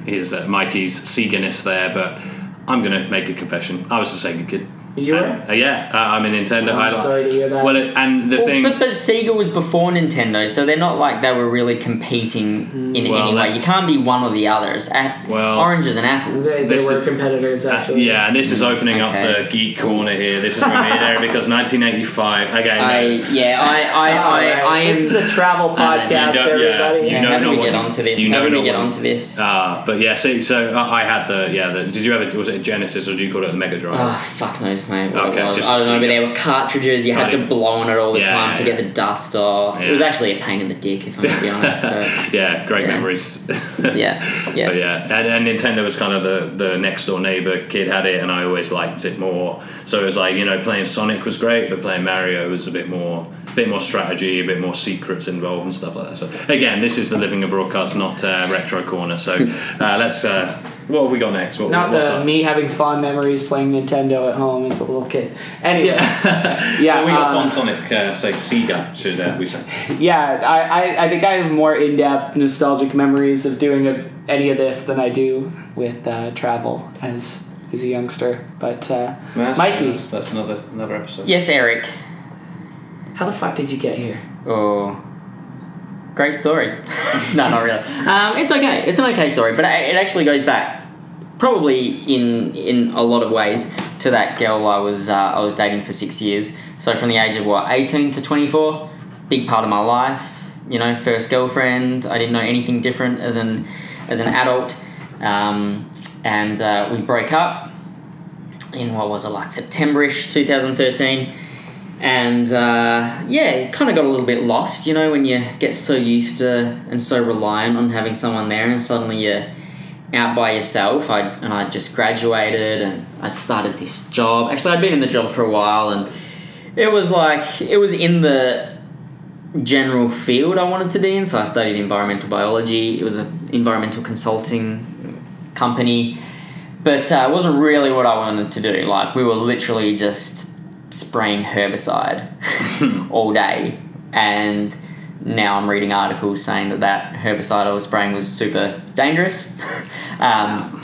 his uh, Mikey's Seganess there, but I'm gonna make a confession. I was a Sega kid. You were? Uh, yeah, uh, I'm a Nintendo. I'm I sorry to hear that. Well, it, and the Well, thing. but, but Sega was before Nintendo, so they're not like they were really competing in Well, any way. You can't be one or the other. It's ap- Well- oranges and apples. They, they were is- competitors, uh, actually. yeah, and this is opening Okay. up the geek corner here. This is going to be there because 1985. Okay, I no. yeah, I I, I, Alright, I am. this is a travel I you podcast, don't- yeah, everybody. you yeah, know how do we one- get onto this? you how know do we get one- onto this? Uh, but yeah, see, so uh, I had the yeah. The, did you ever was it a Genesis or do you call it a Mega Drive? Oh fuck knows, mate. What Okay, it was. just I don't know, but there were cartridges. You had to blow on it all the Yeah, time to get the dust off. It was actually a pain in the dick, if I'm gonna be honest. But yeah, great memories. yeah, yeah. But yeah, and, and Nintendo was kind of the, the next door neighbor kid had it, and I always liked it more. So it was like you know playing Sonic was great, but playing Mario was a bit more bit more strategy, a bit more secrets involved and stuff like that. So again, this is the living a broadcast, not uh, retro corner. So uh, let's uh, what have we got next? What, Not what's the up? me having fond memories playing Nintendo at home as a little kid. Anyways, Yeah, yeah, we got uh, fun Sonic, uh, say Sega, should uh, we say? yeah. I, I, I think I have more in-depth nostalgic memories of doing a, any of this than I do with uh, travel as as a youngster. But uh, That's, Mikey, that's, that's another another episode. Yes, Eric. How the fuck did you get here? Oh, great story. no, not really. Um, it's okay. It's an okay story, but it actually goes back, probably in in a lot of ways, to that girl I was uh, I was dating for six years. So from the age of what eighteen to twenty four, big part of my life. You know, first girlfriend. I didn't know anything different as an as an adult. Um, and uh, we broke up in what was it like Septemberish 2013. And uh, yeah, it kind of got a little bit lost, you know, when you get so used to and so reliant on having someone there, and suddenly you're out by yourself. I and I just graduated, and I'd started this job. Actually, I'd been in the job for a while, and it was like it was in the general field I wanted to be in. So I studied environmental biology. It was an environmental consulting company, but uh, it wasn't really what I wanted to do. Like we were literally just spraying herbicide all day, and now I'm reading articles saying that that herbicide I was spraying was super dangerous. um,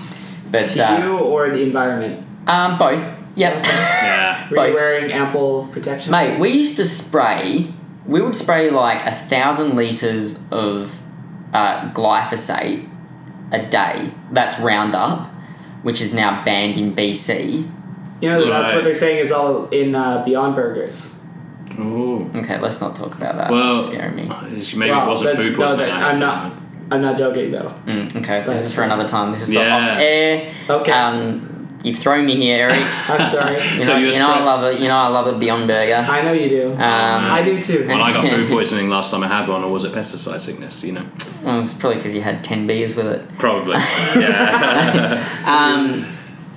but To uh, you or the environment? um, both. Yep. Yeah. Were both. you wearing ample protection? Mate, we used to spray. We would spray like a thousand liters of uh, glyphosate a day. That's Roundup, which is now banned in BC. You know, that's Right. what they're saying is all in uh, Beyond Burgers. Ooh. Okay, let's not talk about that. Well, That's scaring me. it's- maybe Wow, it wasn't but food no, poisoning. that- I I'm don't. I'm not joking though. Mm, okay, this is for another time. This is for Yeah. off air. Okay. Um, you've thrown me here, Eric. I'm sorry. You So know, you you were know I spray- love it. You know I love a Beyond Burger. I know you do. Um, I do too. Well, I got food poisoning last time I had one, or was it pesticide sickness? You know, well, it's probably because you had ten beers with it. probably. Yeah. Um,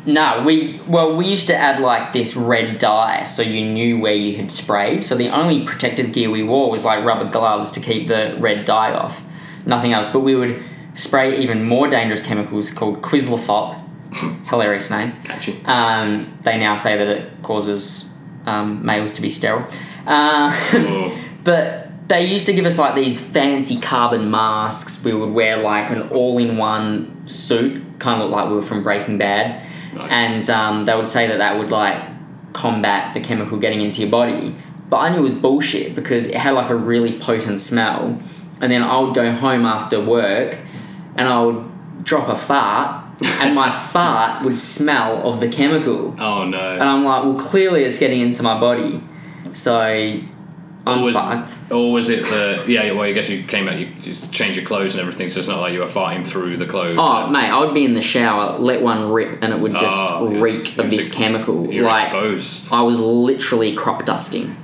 no, we well we used to add like this red dye so you knew where you had sprayed. So the only protective gear we wore was like rubber gloves to keep the red dye off. Nothing else. But we would spray even more dangerous chemicals called Quizalofop. Hilarious name. Catchy. Um, they now say that it causes um, males to be sterile. Uh, but they used to give us like these fancy carbon masks. We would wear like an all-in-one suit, kind of like we were from Breaking Bad, Nice. and um, they would say that that would like combat the chemical getting into your body. But I knew it was bullshit because it had like a really potent smell. And then I would go home after work, and I would drop a fart, and my fart would smell of the chemical. Oh no. And. I'm like, well, clearly it's getting into my body. So was. Or was it the yeah? Well, I guess you came out, you just changed your clothes and everything, so it's not like you were farting through the clothes. Oh, mate, I would be in the shower, let one rip, and it would just Oh, yes. reak of this ex- chemical. Like, exposed. I was literally crop dusting.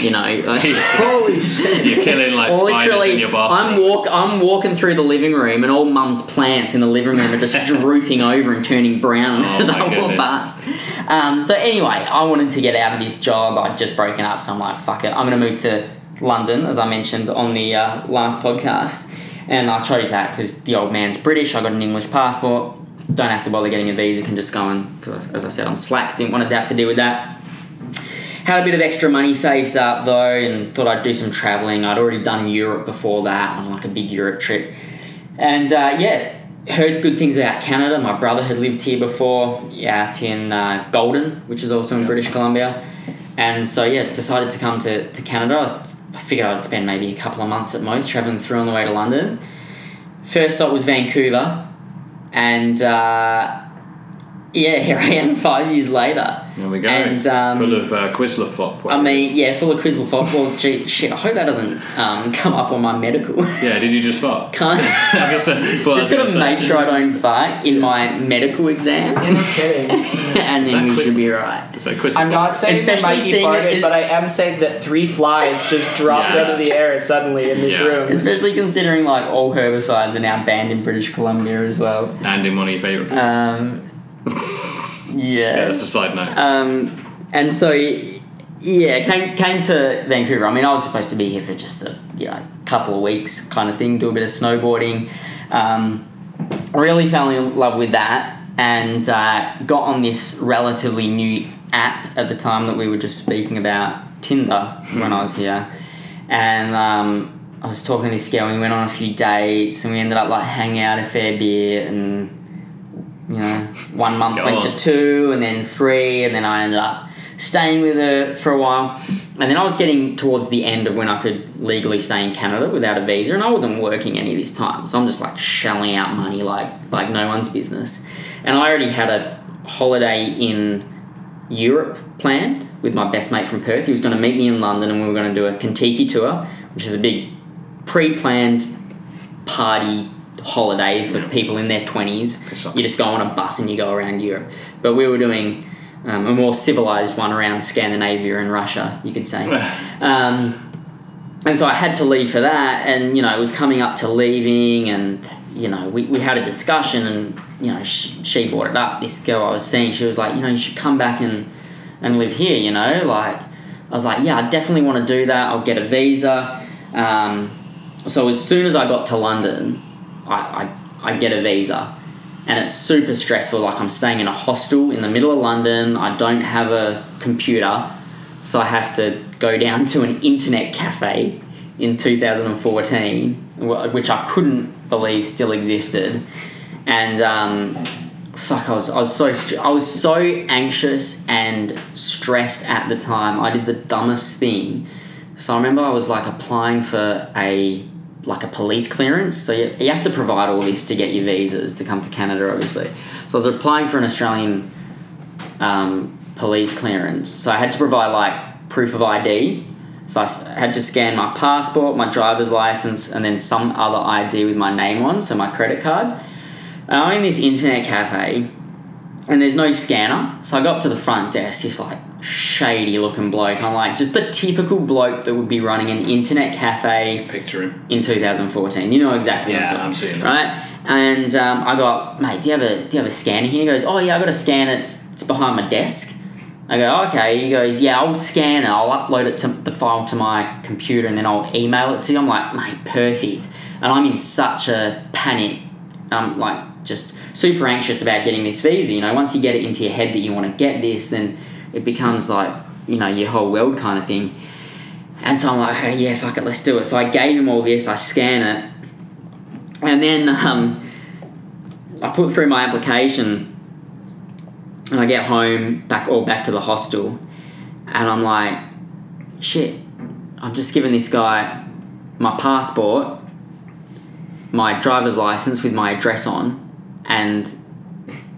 You know, like, Holy shit. You're killing like spiders in literally, your I'm walk, I'm walking through the living room, and all Mum's plants in the living room are just drooping over and turning brown Oh as my I walk past. Um, so anyway, I wanted to get out of this job. I'd just broken up, so I'm like, fuck it, I'm gonna move to London, as I mentioned on the uh, last podcast, and I chose that because the old man's British. I got an English passport. Don't have to bother getting a visa. Can just go and, because as I said, I'm slack. Didn't want to have to deal with that. Had a bit of extra money saved up though, and thought I'd do some traveling. I'd already done Europe before that on like a big Europe trip, and uh, yeah, heard good things about Canada. My brother had lived here before, out in uh, Golden, which is also in British Columbia, and so yeah, decided to come to, to Canada. I figured I'd spend maybe a couple of months at most traveling through on the way to London. First stop was Vancouver, and uh, yeah, here I am five years later. There we go. And, um, Full of uh, Quizalofop. I mean, yeah, full of Quizalofop. Well, gee, shit, I hope that doesn't um, come up on my medical. Yeah, did you just fart? Can't. I guess, uh, well, I was Just gotta gonna say- make sure I don't fart in my medical exam, Yeah, no kidding. and then that we quiz- should be right. So Quizalofop. I'm not saying that Especially Mikey farted, is- but I am saying that three flies just dropped Yeah. out of the air suddenly in this Yeah. room. Especially considering like all herbicides are now banned in British Columbia as well. And in one of your favourite foods. Um, yeah, yeah. that's a side note. Um, and so yeah, came came to Vancouver. I mean, I was supposed to be here for just a know, couple of weeks, kind of thing. Do a bit of snowboarding. Um, really fell in love with that, and uh, got on this relatively new app at the time that we were just speaking about, Tinder, when I was here, and. Um, I was talking to this girl and we went on a few dates and we ended up like hanging out a fair bit and you know, one month Go went on. to two and then three, and then I ended up staying with her for a while. And then I was getting towards the end of when I could legally stay in Canada without a visa, and I wasn't working any of this time, so I'm just like shelling out money like like no one's business. And I already had a holiday in Europe planned with my best mate from Perth. He was going to meet me in London, and we were going to do a Contiki tour, which is a big pre-planned party holiday for Yeah. people in their twenties. Exactly. You just go on a bus and you go around Europe. But we were doing um, a more civilized one around Scandinavia and Russia, you could say. Um, and so I had to leave for that, and you know, it was coming up to leaving, and you know, we, we had a discussion, and you know, she, she brought it up. This girl I was seeing, she was like, you know, you should come back and and live here. You know, like I was like, yeah, I definitely want to do that. I'll get a visa. Um, so as soon as I got to London, I, I I get a visa, and it's super stressful. Like I'm staying in a hostel in the middle of London. I don't have a computer, so I have to go down to an internet cafe in 2014, which I couldn't believe still existed, and um, fuck, I was I was so I was so anxious and stressed at the time. I did the dumbest thing. So I remember I was like applying for a like a police clearance. So you, you have to provide all this to get your visas to come to Canada, obviously. So I was applying for an Australian um, police clearance. So I had to provide like proof of ID. So I had to scan my passport, my driver's license, and then some other ID with my name on, so my credit card. And I'm in this internet cafe, and there's no scanner. So I got up to the front desk, just like shady looking bloke. I'm like, just the typical bloke that would be running an internet cafe Picture him. in 2014. You know exactly what Yeah, I'm seeing it. Right? And um, I got, mate, do you have a do you have a scanner here? He goes, oh yeah, I got a scanner. It's it's behind my desk. I go, okay. He goes, yeah, I'll scan it. I'll upload it to the file to my computer and then I'll email it to you. I'm like, mate, perfect. And I'm in such a panic. I'm like just super anxious about getting this visa. You know, once you get it into your head that you want to get this, then it becomes like you know your whole world kind of thing. And so I'm like, okay, yeah, fuck it, let's do it. So I gave him all this, I scan it, and then um, I put through my application, and I get home back or back to the hostel, and I'm like, shit, I've just given this guy my passport, my driver's license with my address on, and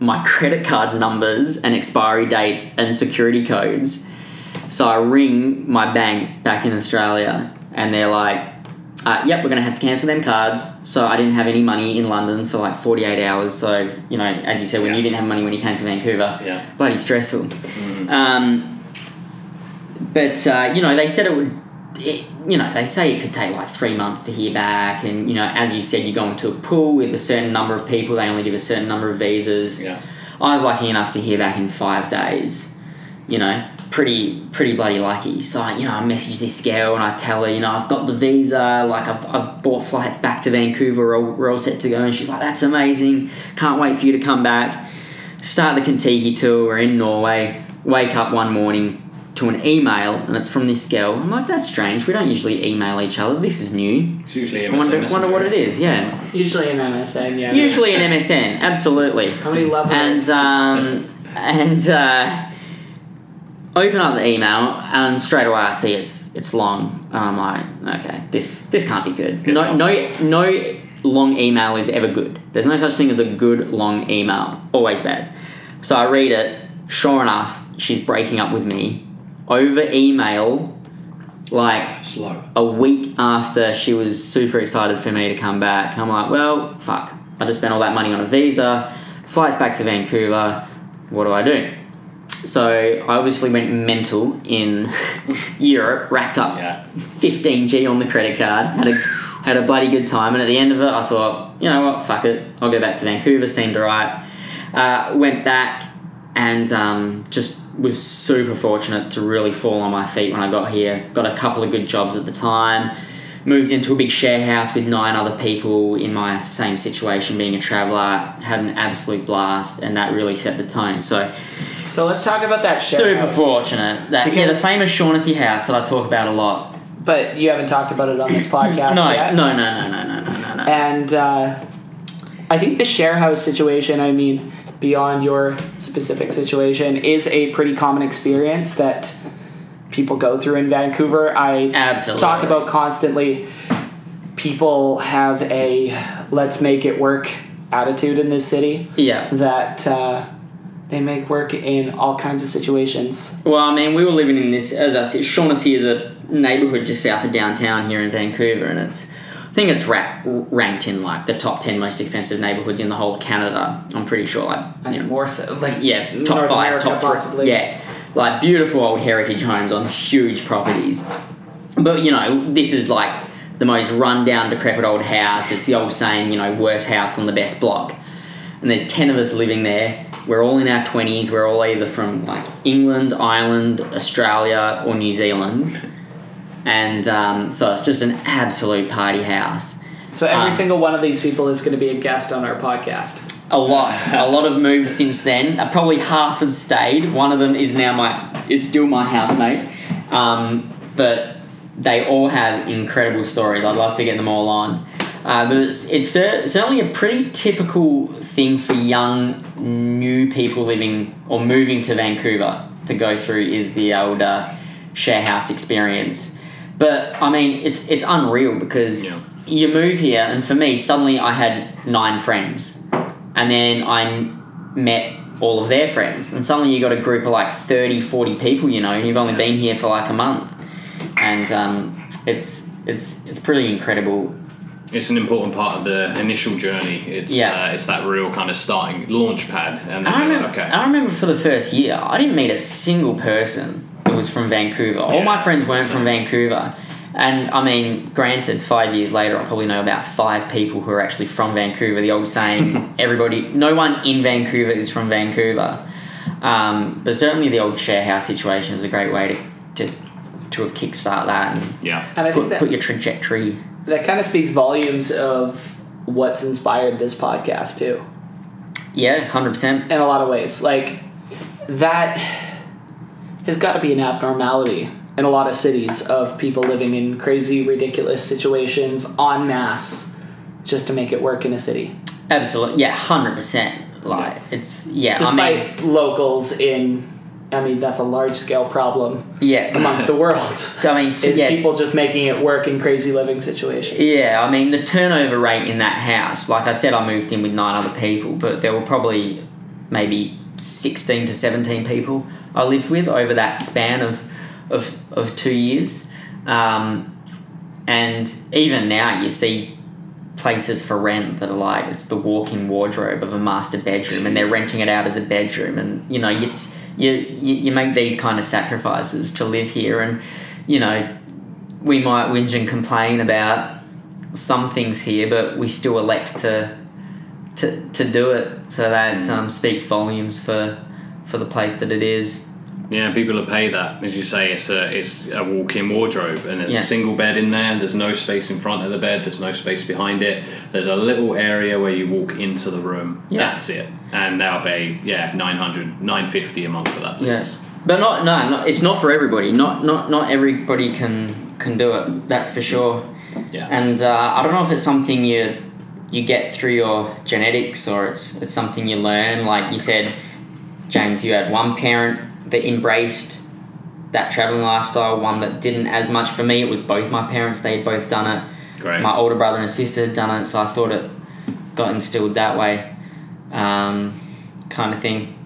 my credit card numbers and expiry dates and security codes. So I ring my bank back in Australia, and they're like, uh, "Yep, we're gonna have to cancel them cards." So I didn't have any money in London for like forty eight hours. So you know, as you said, when Yeah. you didn't have money when you came to Vancouver, Yeah. bloody stressful. Um, but uh, you know, they said it would. It, you know, they say it could take like three months to hear back, and you know, as you said, you go into a pool with a certain number of people. They only give a certain number of visas. Yeah. I was lucky enough to hear back in five days. You know, pretty pretty bloody lucky. So I, you know, I message this girl and I tell her, you know, I've got the visa. Like I've, I've bought flights back to Vancouver. We're all, we're all set to go. And she's like, that's amazing. Can't wait for you to come back. Start the Contiki tour. We're in Norway. Wake up one morning to an email and it's from this girl. I'm like, that's strange. We don't usually email each other. This is new. It's usually I wonder, wonder what it is. Yeah. Usually an MSN, yeah. Usually an MSN. Absolutely How many levels? and um, and uh, open up the email and straight away I see it's it's long and I'm like okay this this can't be good Get no no no long email is ever good there's no such thing as a good long email always bad so I read it sure enough she's breaking up with me over email like Slow. a week after she was super excited for me to come back. I'm like, well, fuck. I just spent all that money on a visa, flights back to Vancouver. What do I do? So I obviously went mental in Europe, racked up Yeah. 15g on the credit card, had a had a bloody good time, and at the end of it, I thought, you know what, fuck it, I'll go back to Vancouver. Seemed alright. Uh, went back and um, just was super fortunate to really fall on my feet when I got here. Got a couple of good jobs at the time. Moved into a big share house with nine other people in my same situation, being a traveller. Had an absolute blast, and that really set the tone. So So let's talk about that share super house. fortunate that yeah, the famous Shaughnessy house that I talk about a lot. But you haven't talked about it on this podcast No, yet. no, no, no, no, no, no, no, no. And uh, I think the share house situation, I mean, beyond your specific situation, is a pretty common experience that people go through in Vancouver. I Absolutely. talk about constantly people have a let's make it work attitude in this city Yeah. that uh, they make work in all kinds of situations. Well, I mean, we were living in this, as I said, Shaughnessy is a neighbourhood just south of downtown here in Vancouver, and it's think it's ra- ranked in like the top ten most expensive neighborhoods in the whole of Canada. I'm pretty sure. Like, I you know, more so. Like yeah, top North five, America, top three. possibly. Yeah, like beautiful old heritage homes on huge properties. But you know, this is like the most rundown, decrepit old house. It's the old saying, you know, worst house on the best block. And there's ten of us living there. We're all in our twenties. We're all either from like England, Ireland, Australia, or New Zealand. And um, so it's just an absolute party house. So every Um, single one of these people is going to be a guest on our podcast. A lot, a lot have moved since then. Uh, probably half has stayed. One of them is now my, is still my housemate. Um, but they all have incredible stories. I'd love to get them all on. Uh, but it's, it's cer- certainly a pretty typical thing for young, new people living or moving to Vancouver to go through is the older uh, share house experience. But I mean, it's it's unreal because Yeah. you move here, and for me, suddenly I had nine friends, and then I met all of their friends, and suddenly you got a group of like 30, 40 people, you know, and you've only Yeah. been here for like a month, and um, it's it's it's pretty incredible. It's an important part of the initial journey. It's Yeah. uh, it's that real kind of starting launch pad, and then I remember, like, okay, I remember for the first year, I didn't meet a single person was from Vancouver. All my friends weren't from Vancouver. And I mean, granted, five years later, I probably know about five people who are actually from Vancouver. The old saying, everybody, no one in Vancouver is from Vancouver. Um, but certainly the old share house situation is a great way to, to, to have kickstart that and yeah, And I think put, that put your trajectory. that kind of speaks volumes of what's inspired this podcast too. Yeah, 100%. in a lot of ways. Like that has got to be an abnormality in a lot of cities of people living in crazy, ridiculous situations en masse just to make it work in a city. Absolutely. Yeah, 100%. Like, it's, yeah, I Despite mean, locals in, I mean, that's a large scale problem yeah. amongst the world. I mean, to, Is yeah, people just making it work in crazy living situations. Yeah, I mean the turnover rate in that house. Like I said, I moved in with nine other people, but there were probably maybe sixteen to seventeen people I lived with over that span of of, of two years. Um, and even now, you see places for rent that are like it's the walk-in wardrobe of a master bedroom, and they're renting it out as a bedroom. And you know, you you you, you make these kind of sacrifices to live here, and you know we might whinge and complain about some things here, but we still elect to to, to do it. So that um, speaks volumes for for the place that it is. yeah. People will pay that, as you say. It's a it's a walk-in wardrobe, and there's Yeah. a single bed in there. There's no space in front of the bed. There's no space behind it. There's a little area where you walk into the room. Yeah. That's it. And they'll pay yeah 900 950 a month for that Yeah, place. but not no, not, it's not for everybody. Not not not everybody can can do it. That's for sure. Yeah. And uh, I don't know if it's something you you get through your genetics or it's it's something you learn. Like you said, James, you had one parent that embraced that traveling lifestyle, one that didn't as much. For me, it was both my parents. They had both done it. Great. My older brother and sister had done it, so I thought it got instilled that way, um, kind of thing.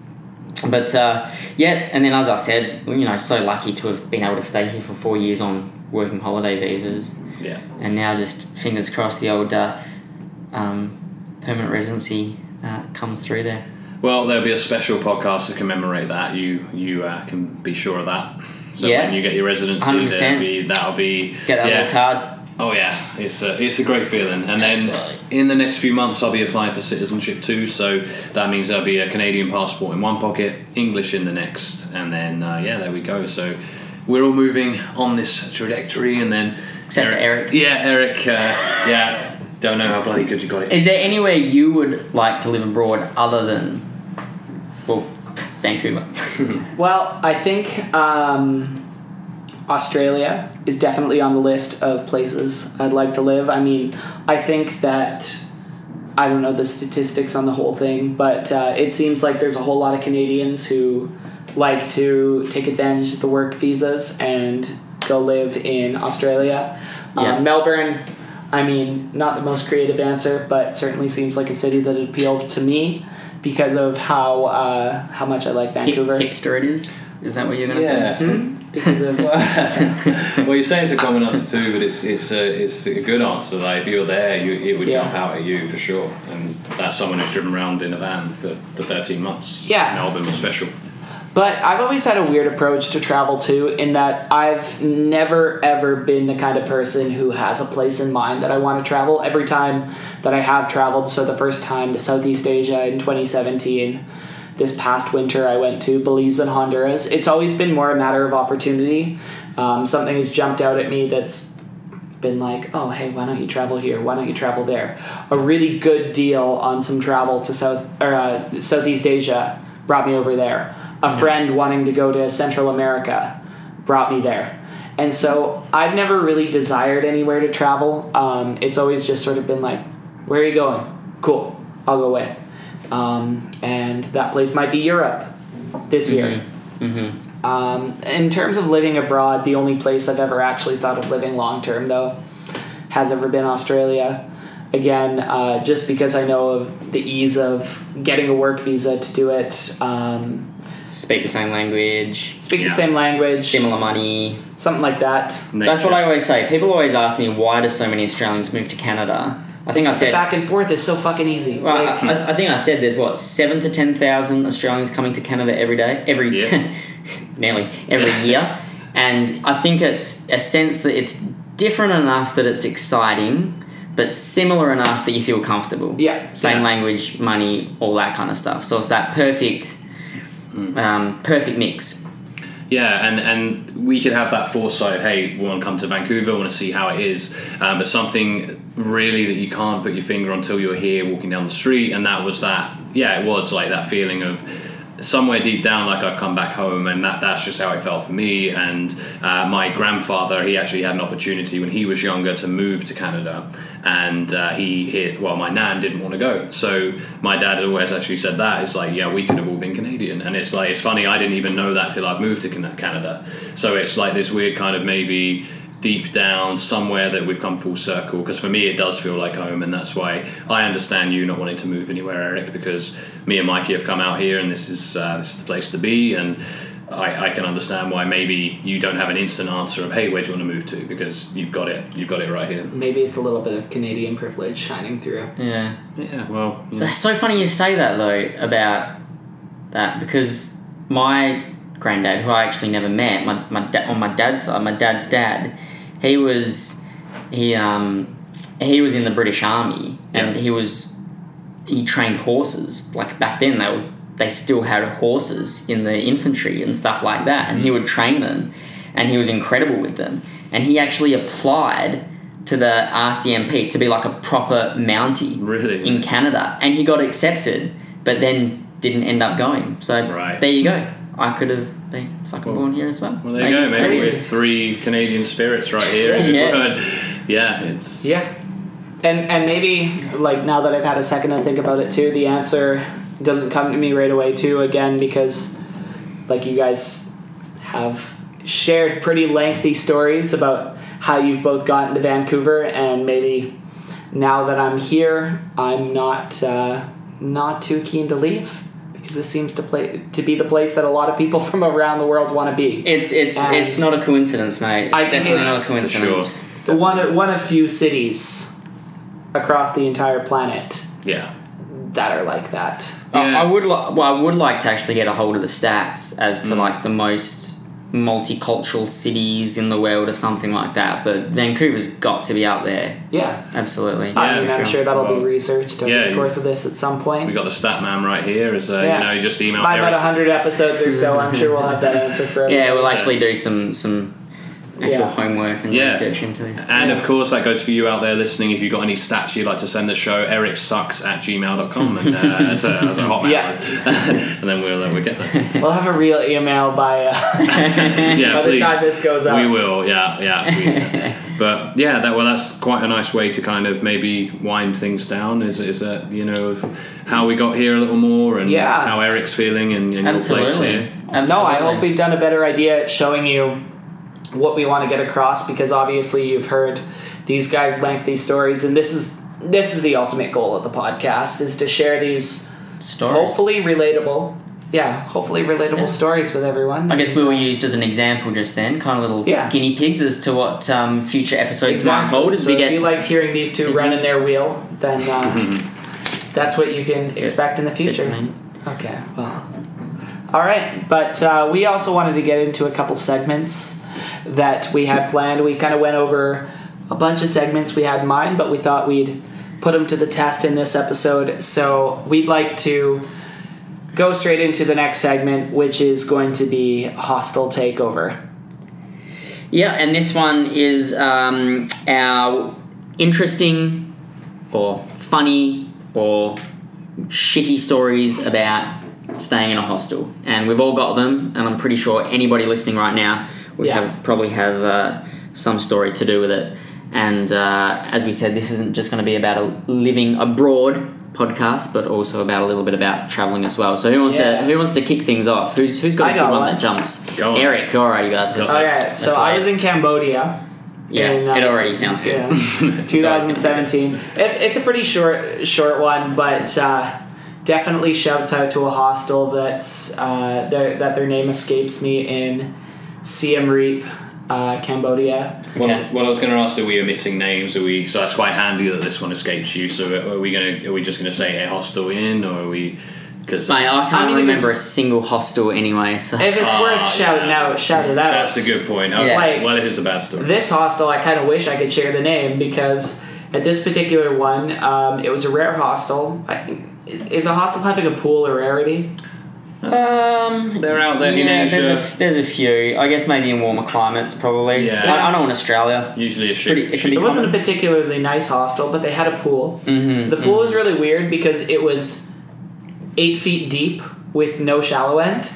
But uh, yeah, and then as I said, you know, so lucky to have been able to stay here for four years on working holiday visas, yeah. and now just fingers crossed the old uh, um, permanent residency uh, comes through there. Well, there'll be a special podcast to commemorate that. You you uh, can be sure of that. So Yeah. when you get your residency, 100%. there'll be, that'll be Get that yeah. little card. Oh yeah, it's a it's a great feeling. And Absolutely. then in the next few months, I'll be applying for citizenship too. So that means there'll be a Canadian passport in one pocket, English in the next, and then uh, yeah, there we go. So we're all moving on this trajectory, and then Except for Eric. Yeah, Eric. Uh, yeah, don't know how bloody good you got it. Is there anywhere you would like to live abroad other than, well, Vancouver? Well, I think um, Australia is definitely on the list of places I'd like to live. I mean, I think that I don't know the statistics on the whole thing, but uh, it seems like there's a whole lot of Canadians who like to take advantage of the work visas and go live in Australia. Yeah. Um, Melbourne, I mean, not the most creative answer, but certainly seems like a city that appealed to me because of how uh, how much I like Hip- Vancouver. hipster it is. Is that what you're going to Yeah. say? Hmm? Because of well, you're saying it's a common answer too, but it's it's a it's a good answer. Like if you're there, you it would Yeah. jump out at you for sure. And that's someone who's driven around in a van for the 13 months. Yeah. Melbourne was special. But I've always had a weird approach to travel too, in that I've never ever been the kind of person who has a place in mind that I want to travel. Every time that I have traveled, so the first time to Southeast Asia in 2017, this past winter I went to Belize and Honduras. It's always been more a matter of opportunity. Um, something has jumped out at me that's been like, oh, hey, why don't you travel here? Why don't you travel there? A really good deal on some travel to South or uh, Southeast Asia brought me over there. A friend wanting to go to Central America brought me there. And so I've never really desired anywhere to travel. Um, it's always just sort of been like, where are you going? Cool, I'll go with. Um, and that place might be Europe this year. Mm-hmm. Um, in terms of living abroad, the only place I've ever actually thought of living long term, though, has ever been Australia. Again, uh, just because I know of the ease of getting a work visa to do it, um, Speak the same language, speak Yeah. the same language, similar money. something like that. That's what I always say. People always ask me why do so many Australians move to Canada. I think I said. back and forth is so fucking easy. Well, Like, I, I think I said there's what seven to ten thousand Australians coming to Canada every day, every Yeah. nearly every year, and I think it's a sense that it's different enough that it's exciting, but similar enough that you feel comfortable. yeah, Same Yeah. language, money, all that kind of stuff. So it's that perfect, um, perfect mix. Yeah, and, and we could have that foresight. Hey, we want to come to Vancouver. want to see how it is. Um, but something really that you can't put your finger on until you're here, walking down the street. And that was that. Yeah, it was like that feeling of somewhere deep down, like I've come back home, and that that's just how it felt for me. And uh, my grandfather, he actually had an opportunity when he was younger to move to Canada, and uh, he hit. Well, my nan didn't want to go, so my dad always actually said that. It's like, yeah, we could have all been Canadian, and it's like it's funny. I didn't even know that till I've moved to Canada. So it's like this weird kind of maybe deep down somewhere that we've come full circle because for me it does feel like home and that's why I understand you not wanting to move anywhere Eric because me and Mikey have come out here and this is uh, this is the place to be and I, I can understand why maybe you don't have an instant answer of hey where do you want to move to because you've got it you've got it right here maybe it's a little bit of Canadian privilege shining through. Yeah. yeah well you know. It's so funny you say that though about that because my granddad, who I actually never met, my, my da- on my dad's side, my dad's dad, he was he um he was in the British Army and Yeah. he was he trained horses like back then they were, they still had horses in the infantry and stuff like that and he would train them and he was incredible with them and he actually applied to the RCMP to be like a proper Mountie really in Canada, and he got accepted, but then didn't end up going. So Right. there you go. I could have been fucking born here as well. well there you go maybe Crazy. we're three Canadian spirits right here Yeah. yeah it's Yeah. And and maybe like now that I've had a second to think about it too, the answer doesn't come to me right away too again because like you guys have shared pretty lengthy stories about how you've both gotten to Vancouver and maybe now that I'm here, I'm not uh, not too keen to leave because this seems to play to be the place that a lot of people from around the world want to be. It's it's And- it's not a coincidence, mate. It's I think definitely it's- not a For coincidence. One one of few cities across the entire planet yeah that are like that. I- I would li- well, I would like to actually get a hold of the stats as to Mm. like the most multicultural cities in the world or something like that. But Vancouver's got to be up there. Yeah. Absolutely. I Yeah, mean, I'm sure. sure that'll be researched over yeah, the course of this at some point. we got the stat man right here as uh, Yeah. you know just email By about Eric 100 episodes or so, I'm sure we'll have that answer for us. Yeah, we'll actually do some some actual Yeah. homework and Yeah. research into this. And Yeah. of course, that goes for you out there listening. If you've got any stats you'd like to send the show, ericsucks at gmail.com and, uh, as, a, as a hotmail. Yeah. and then we'll, uh, we'll get that. We'll have a real email by, uh, Yeah, by the time this goes out. We will, yeah, yeah. we- but yeah, that well, that's quite a nice way to kind of maybe wind things down. Is is that you know of how we got here a little more and Yeah. how Eric's feeling and, and your place Absolutely. here. Absolutely. No, I hope we've done a better idea at showing you what we want to get across because obviously you've heard these guys lengthy stories and this is this is the ultimate goal of the podcast is to share these Stories. hopefully relatable yeah, hopefully relatable Yeah. stories with everyone. I guess we were used as an example just then, kind of little Yeah. guinea pigs as to what um, future episodes might hold as so we if get. you liked hearing these 2 running their wheel, then uh, that's what you can expect in the future. Okay, well. All right, but uh, we also wanted to get into a couple segments that we had planned. We kind of went over a bunch of segments we had in mind, but we thought we'd put them to the test in this episode. So we'd like to go straight into the next segment, which is going to be hostile takeover. Yeah, and this one is um, our interesting or funny or shitty stories about staying in a hostel. And we've all got them, and I'm pretty sure anybody listening right now would Yeah. have probably have uh, some story to do with it. And uh, as we said, this isn't just going to be about a living abroad podcast, but also about a little bit about traveling as well. So who wants Yeah. to who wants to kick things off? Who's who's got I a good got one, one. that jumps? Go on. Eric, alrighty, bud. Go. Okay, Let's- so I was in Cambodia. Yeah, in, uh, it already sounds good. Yeah. It's always gonna be 2017. It's it's a pretty short short one, but uh, definitely shouts out to a hostel that's uh, that their name escapes me in Siem Reap, uh, Cambodia. Well, Okay. well, I was going to ask: Are we omitting names? Are we? So that's quite handy that this one escapes you. So are we going to? Are we just going to say a hostel in, or are we? Because Mate, I can't I mean, remember a single hostel anyway. So If it's Ah, worth shouting yeah. out, shout it out. that's a good point. Oh, Yeah. Like- well, it is a bad story. This hostel, I kind of wish I could share the name because at this particular one, um, it was a rare hostel. I, is a hostel having a pool a rarity? Um, They're out there in Asia. There's a, there's a few. I guess maybe in warmer climates, probably. Yeah. I, I know in Australia. Usually a It's pretty- it can shit- be It wasn't a particularly nice hostel, but they had a pool. Mm-hmm, The pool was really weird because it was eight feet deep with no shallow end.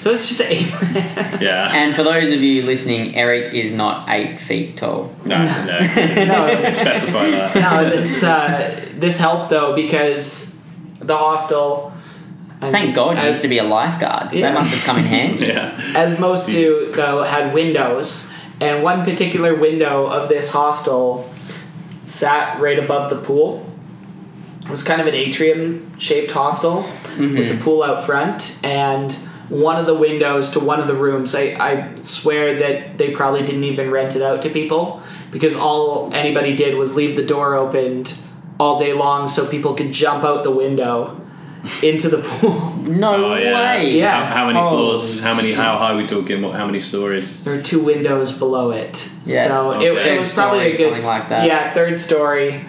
So it's just eight. yeah. And for those of you listening, Eric is not eight feet tall. No, no. no, Specify that. no, this uh, this helped though because the hostel. And Thank um, God you as, used to be a lifeguard. Yeah. That must have come in handy. Yeah. as most do though had windows, and one particular window of this hostel sat right above the pool. It was kind of an atrium shaped hostel with the mm-hmm. pool out front and one of the windows to one of the rooms I, I swear that they probably didn't even rent it out to people because all anybody did was leave the door opened all day long so people could jump out the window into the pool No Oh, yeah. way. Yeah. How, how many Holy floors? How many? How high are we talking? What? How many stories? there are two windows below it Yeah, so okay. it, it Third was probably a story, good something like that. yeah third story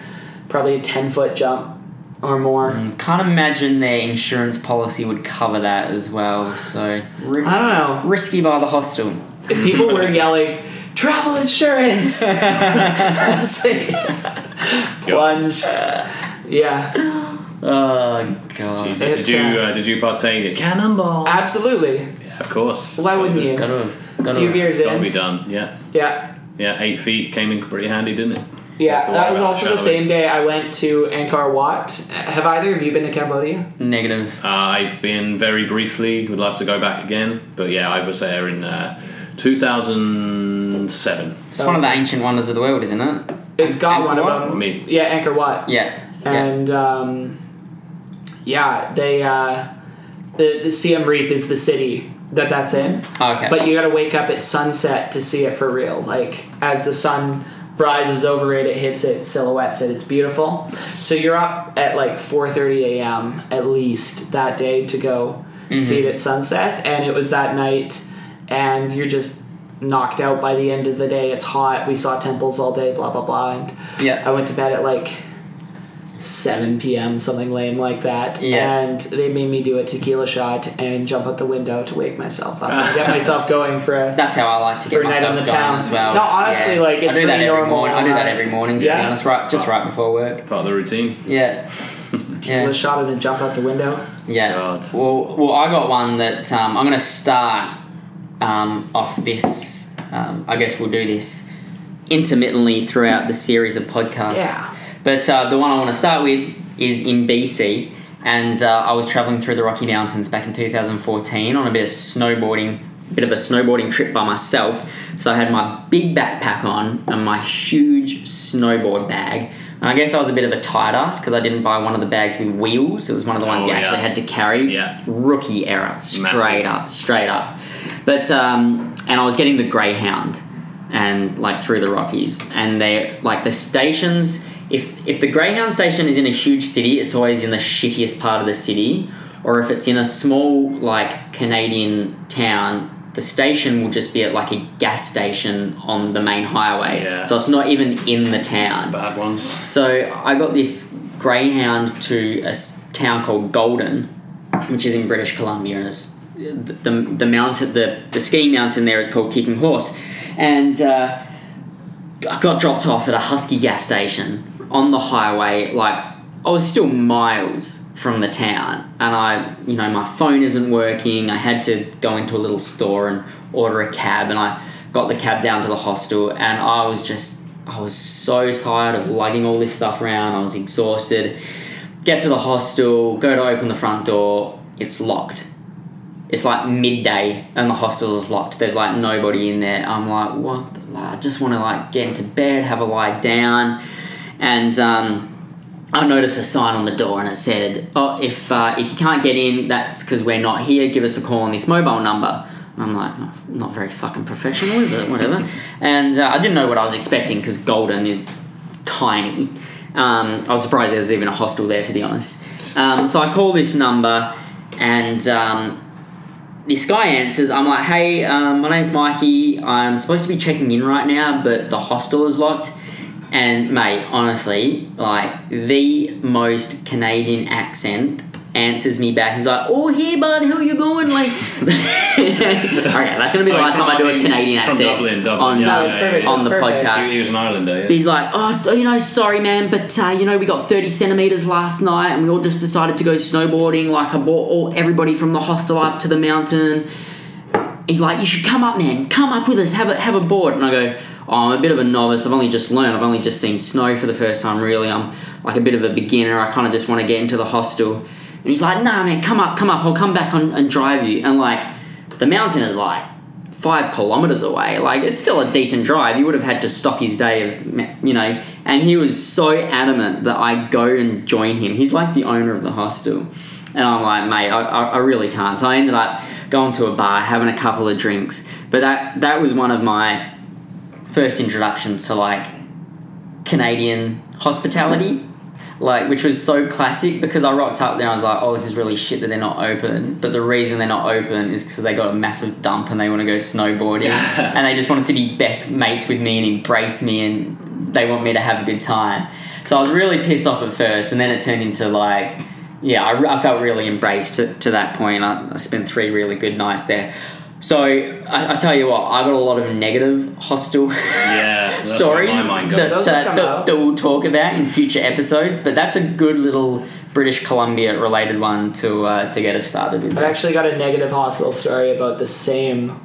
probably a 10 foot jump or more Mm, Can't imagine their insurance policy would cover that as well. So ri- i don't know risky by the hostel. if people were yelling travel insurance plunged yeah Oh god. Jesus, It's, did you uh, did you partake? In Cannonball. absolutely yeah, of course. why wouldn't you Gotta have. a Gotta few have. beers Got to be done. Yeah, yeah yeah. Eight feet came in pretty handy, didn't it? yeah Have that was about also the shadowing. same day i went to angkor wat have either of you been to cambodia Negative. Uh, I've been very briefly. Would love to go back again, but yeah, I was there in uh, 2007. It's one of the ancient wonders of the world, isn't it? it's got Angkor one of Wat? them Me. yeah angkor wat Yeah. yeah. and um, yeah, they uh, the the Siem Reap is the city that that's in, okay. but you got to wake up at sunset to see it for real. Like as the sun rises over it, it hits it, silhouettes it. It's beautiful. So you're up at like 4:30 a.m. at least that day to go see it at sunset, and it was that night, and you're just knocked out by the end of the day. It's hot. We saw temples all day. Blah blah blah. And yeah. I went to bed at like 7 p.m., something lame like that. Yeah. And they made me do a tequila shot and jump out the window to wake myself up and get myself going for a. That's how I like to For get a night myself on the going town. as well. No, honestly, like, it's I do that pretty every normal, morning. I do that every morning. To yeah. be honest, right, just right before work. Part of the routine. Yeah. Tequila Yeah. shot and then jump out the window. Yeah. God. Well, well, I got one that um, I'm going to start um, off this. Um, I guess we'll do this intermittently throughout the series of podcasts. Yeah. But uh, the one I want to start with is in BC, and uh, I was traveling through the Rocky Mountains back in 2014 on a bit of snowboarding bit of a snowboarding trip by myself. So I had my big backpack on and my huge snowboard bag. And I guess I was a bit of a tight ass because I didn't buy one of the bags with wheels. It was one of the ones Oh, you yeah. actually had to carry. Yeah. Rookie error, straight Massive. up, straight up. But um, and I was getting the Greyhound, and like through the Rockies, and they like the stations. If if the Greyhound station is in a huge city, it's always in the shittiest part of the city, or if it's in a small like Canadian town. The station will just be at like a gas station on the main highway, Yeah. so it's not even in the town. Bad ones. So I got this greyhound to a town called Golden, which is in British Columbia, and it's, the, the the mountain the the ski mountain there is called Kicking Horse, and uh, I got dropped off at a Husky gas station on the highway. Like I was still miles from the town, and I you know my phone isn't working. I had to go into a little store and order a cab, and I got the cab down to the hostel, and I was just I was so tired of lugging all this stuff around. I was exhausted. Get to the hostel, go to open the front door, it's locked. It's like midday and the hostel is locked. There's like nobody in there. I'm like, what? the- I just want to like get into bed, have a lie down, and um, I noticed a sign on the door and it said, "Oh, if uh, if you can't get in, that's because we're not here. Give us a call on this mobile number." And I'm like, "Oh, not very fucking professional, is it? Whatever. and uh, I didn't know what I was expecting because Golden is tiny. Um, I was surprised there was even a hostel there, to be honest. Um, so I call this number, and um, this guy answers. I'm like, "Hey, um, my name's Mikey. I'm supposed to be checking in right now, but the hostel is locked." And mate, honestly, like the most Canadian accent answers me back. He's like, "Oh, hey, bud, how you going?" Like, okay, that's gonna be the Oh, last time I do a Canadian from accent Dublin, Dublin, on yeah, No, uh, yeah, yeah. on the perfect. podcast. He, was an Islander, yeah. He's like, oh, you know, sorry, man, but uh, you know, we got thirty centimeters last night, and we all just decided to go snowboarding. Like, I brought all everybody from the hostel up to the mountain. He's like, you should come up, man. Come up with us. Have a have a board. And I go, oh, I'm a bit of a novice. I've only just learned. I've only just seen snow for the first time. Really, I'm like a bit of a beginner. I kind of just want to get into the hostel. And he's like, nah, man, come up, come up. I'll come back on, and drive you. And like, the mountain is like five kilometers away. Like it's still a decent drive. He would have had to stop his day of, you know. And he was so adamant that I go and join him. He's like the owner of the hostel, and I'm like, mate, I, I, really can't. So I ended up going to a bar, having a couple of drinks. But that that was one of my first introduction to like Canadian hospitality. Like, which was so classic because I rocked up there and I was like, oh, this is really shit that they're not open. But the reason they're not open is because they got a massive dump and they want to go snowboarding. and they just wanted to be best mates with me and embrace me and they want me to have a good time. So I was really pissed off at first and then it turned into like, yeah, I, I felt really embraced to, to that point. I, I spent three really good nights there. So I, I tell you what, I got a lot of negative hostel yeah, stories where that, goes. Those will uh, that, that we'll talk about in future episodes. But that's a good little British Columbia related one to uh, to get us started with. I've actually got a negative hospital story about the same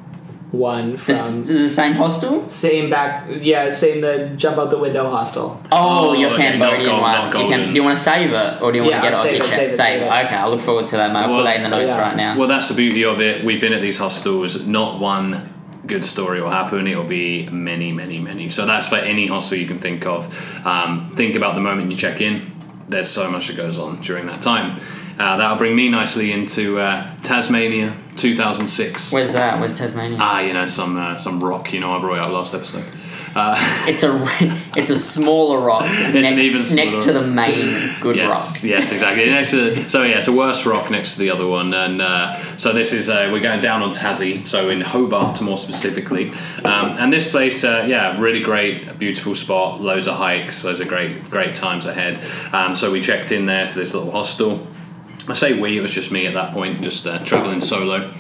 one from This, the same hostel? same back yeah same the jump out the window hostel. Oh, Oh, your okay, not Cambodian gold- one. You can, golden. do you want to save it or do you want Yeah, to get it I'll off save your it, chest? save it, save it. Okay, I look forward to that, mate. I'll Well- put that in the notes yeah. right now. Well, that's the beauty of it. We've been at these hostels. Not one good story will happen. It will be many, many, many. So that's for any hostel you can think of. Um, think about the moment you check in. There's so much that goes on during that time. Uh, that'll bring me nicely into uh, Tasmania, 2006. Where's that? Where's Tasmania? Ah, you know, some uh, some rock. You know, I brought it up last episode. Uh, it's a it's a smaller rock an next, even smaller next to the main good yes, rock. Yes, exactly. Next to, so yeah, it's a worse rock next to the other one, and uh, so this is uh, we're going down on Tassie, so in Hobart more specifically, um, and this place, uh, yeah, really great, beautiful spot, loads of hikes, loads of great great times ahead. Um, so we checked in there to this little hostel. I say we, it was just me at that point, just uh, traveling solo.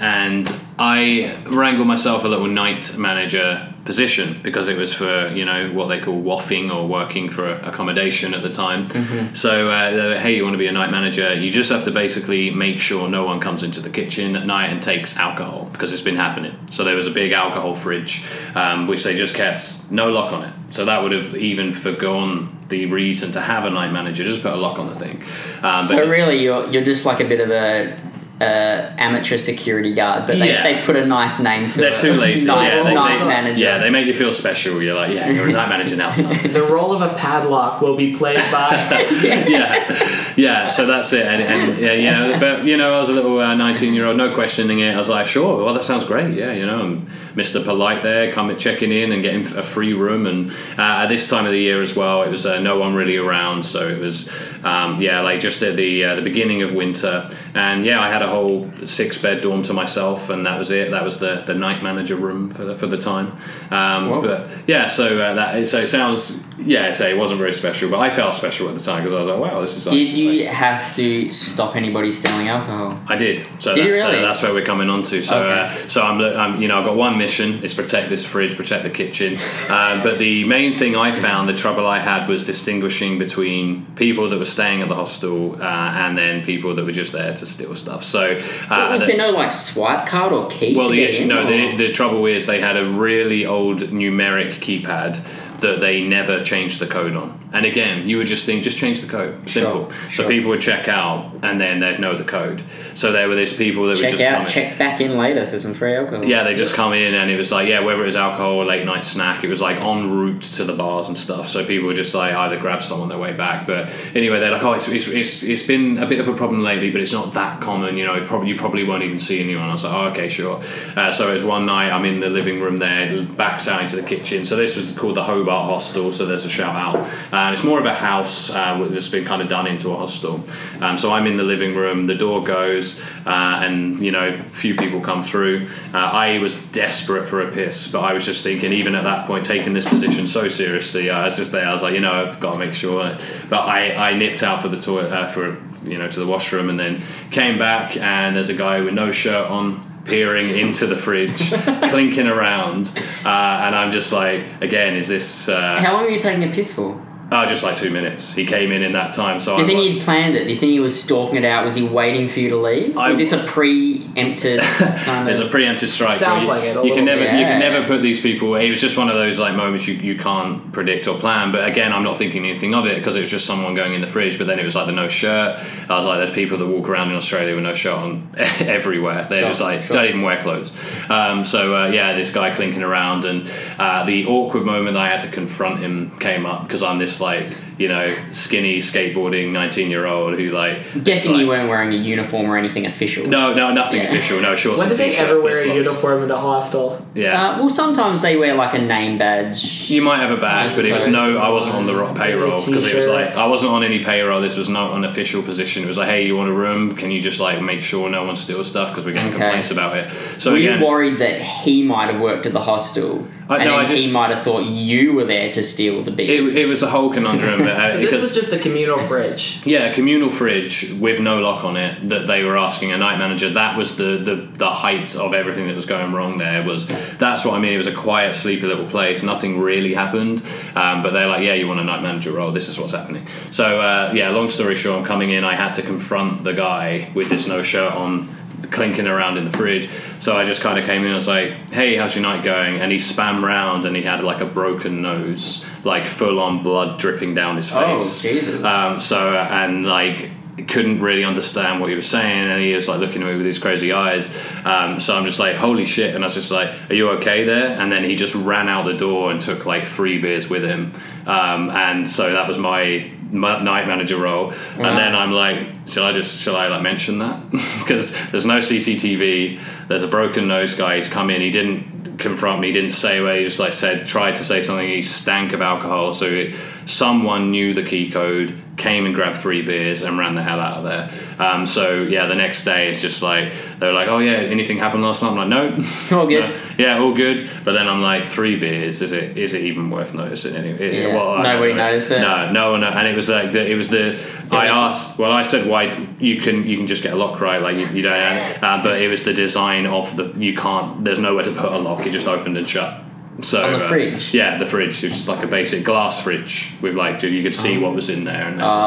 And I wrangled myself a little night manager position because it was for, you know, what they call waffing or working for accommodation at the time. So, uh, were, hey, you want to be a night manager? You just have to basically make sure no one comes into the kitchen at night and takes alcohol because it's been happening. So, there was a big alcohol fridge, um, which they just kept no lock on it. So, that would have even forgone the reason to have a night manager, just put a lock on the thing. Um, So really, you're you're just like a bit of a uh, amateur security guard, but they, Yeah. they put a nice name to it. They're too lazy. Night, yeah, they, night they- manager. Yeah, they make you feel special. You're like, yeah, you're a night manager now, son. The role of a padlock will be played by. yeah, yeah. So that's it. And, and yeah, you know, but you know, I was a little uh, nineteen-year-old, no questioning it. I was like, sure, well, that sounds great. Yeah, you know, I'm Mr. Polite there, coming checking in and getting a free room. And uh, at this time of the year as well, it was uh, no one really around, so it was um, yeah, like just at the uh, the beginning of winter. And yeah, I had a whole six-bed dorm to myself, and that was it. That was the, the night manager room for the for the time. Um, Whoa. but yeah, so uh, that so it sounds yeah, so it wasn't very special, but I felt special at the time because I was like, wow, this is like, Did you like- have to stop anybody selling alcohol? I did. So Did you that's, uh, really? that's where we're coming on to. So, Okay. uh, so I'm, I'm, you know, I've got one mission: is protect this fridge, protect the kitchen. Uh, but the main thing I found, the trouble I had, was distinguishing between people that were staying at the hostel uh, and then people that were just there to steal stuff. So, uh, was the- there no like swipe card or key? well, the issue, no, the, the trouble is they had a really old numeric keypad that they never changed the code on. And again, you would just think, just change the code. Simple. sure. So people would check out and then they'd know the code. So there were these people that would check just out, come in. check back in later for some free alcohol. Yeah, they just come in and it was like, yeah, whether it was alcohol or late night snack, it was like en route to the bars and stuff. So people would just like either grab some on their way back. But anyway, they're like, oh, it's, it's, it's, it's been a bit of a problem lately, but it's not that common. You know, probably, you probably won't even see anyone. I was like, oh, okay, sure. Uh, so it was one night, I'm in the living room there, backs out into the kitchen. So this was called the Hobart Hostel. So there's a shout out. And it's more of a house, uh, has been kind of done into a hostel. Um, so I'm in the living room, the door goes, uh, and you know, few people come through. Uh, I was desperate for a piss, but I was just thinking, even at that point, taking this position so seriously, I was just there. I was like, you know, I've got to make sure. But I, I nipped out for the toilet uh, for you know to the washroom, and then came back, and there's a guy with no shirt on. Peering into the fridge, clinking around, uh, and I'm just like, again, is this? Uh, How long were you taking a piss for? Oh, just like two minutes. He came in in that time, so Do you I'm think like- he'd planned it? Do you think he was stalking it out? Was he waiting for you to leave? I- was this a preempted kind There's of? a preemptive strike. Sounds you, like it a You can never, bit. you can never put these people. It was just one of those like moments you, you can't predict or plan. But again, I'm not thinking anything of it because it was just someone going in the fridge. But then it was like the no shirt. I was like, there's people that walk around in Australia with no shirt on everywhere. They're Sure, just like sure. don't even wear clothes. Um, so uh, yeah, this guy clinking around, and uh, the awkward moment I had to confront him came up because I'm this like you know skinny skateboarding 19 year old who like Guessing like- you weren't wearing a uniform or anything official. No, no, nothing Yeah. official. No shorts when and did they ever wear a flip-flops. uniform in a hostel? Yeah. Uh, well, sometimes they wear like a name badge. You might have a badge, but it was no. I wasn't on the ro- payroll because it was like. I wasn't on any payroll. This was not an official position. It was like, hey, you want a room? Can you just like make sure no one steals stuff because we're getting Okay. complaints about it. So Were again, you worried that he might have worked at the hostel, I- and no, then I just- he might have thought you were there to steal the beers? it, it was a whole conundrum. uh, So this was just the communal fridge. Yeah, a communal fridge with no lock on it that they were asking a night manager. That was the, the, the height of everything that was going wrong there. Was that's what I mean? It was a quiet, sleepy little place. Nothing really happened, um, but they're like, yeah, you want a night manager role? This is what's happening. So uh, yeah, long story short, I'm coming in. I had to confront the guy with this no shirt on. Clinking around in the fridge, so I just kind of came in. and was like, "Hey, how's your night going?" And he spam round, and he had like a broken nose, like full on blood dripping down his face. Oh, face. Jesus. Um, so and like couldn't really understand what he was saying, and he was like looking at me with these crazy eyes. Um, so I'm just like, holy shit! And I was just like, are you okay there? And then he just ran out the door and took like three beers with him. Um, and so that was my night manager role. Wow. And then I'm like, shall I just shall I like mention that? Because there's no CCTV. There's a broken nose guy. He's come in. He didn't confront me. He didn't say where. He just like said, tried to say something. He stank of alcohol. So it, someone knew the key code, came and grabbed three beers and ran the hell out of there. Um, so yeah, the next day it's just like they were like, oh yeah, anything happened last night? I'm like, no. All good. No. Yeah, all good. But then I'm like, three beers. Is it? Is it even worth noticing? Anyway, Yeah. well, I Nobody know. noticed it? No, no one. And it was like the, it was the. I was- asked. Well, I said why you can you can just get a lock right, like you, you don't. Uh, but it was the design of the you can't. There's nowhere to put a lock. It just opened and shut. So On the uh, fridge? yeah, the fridge. It's just like a basic glass fridge with like you could see what was in there. And that was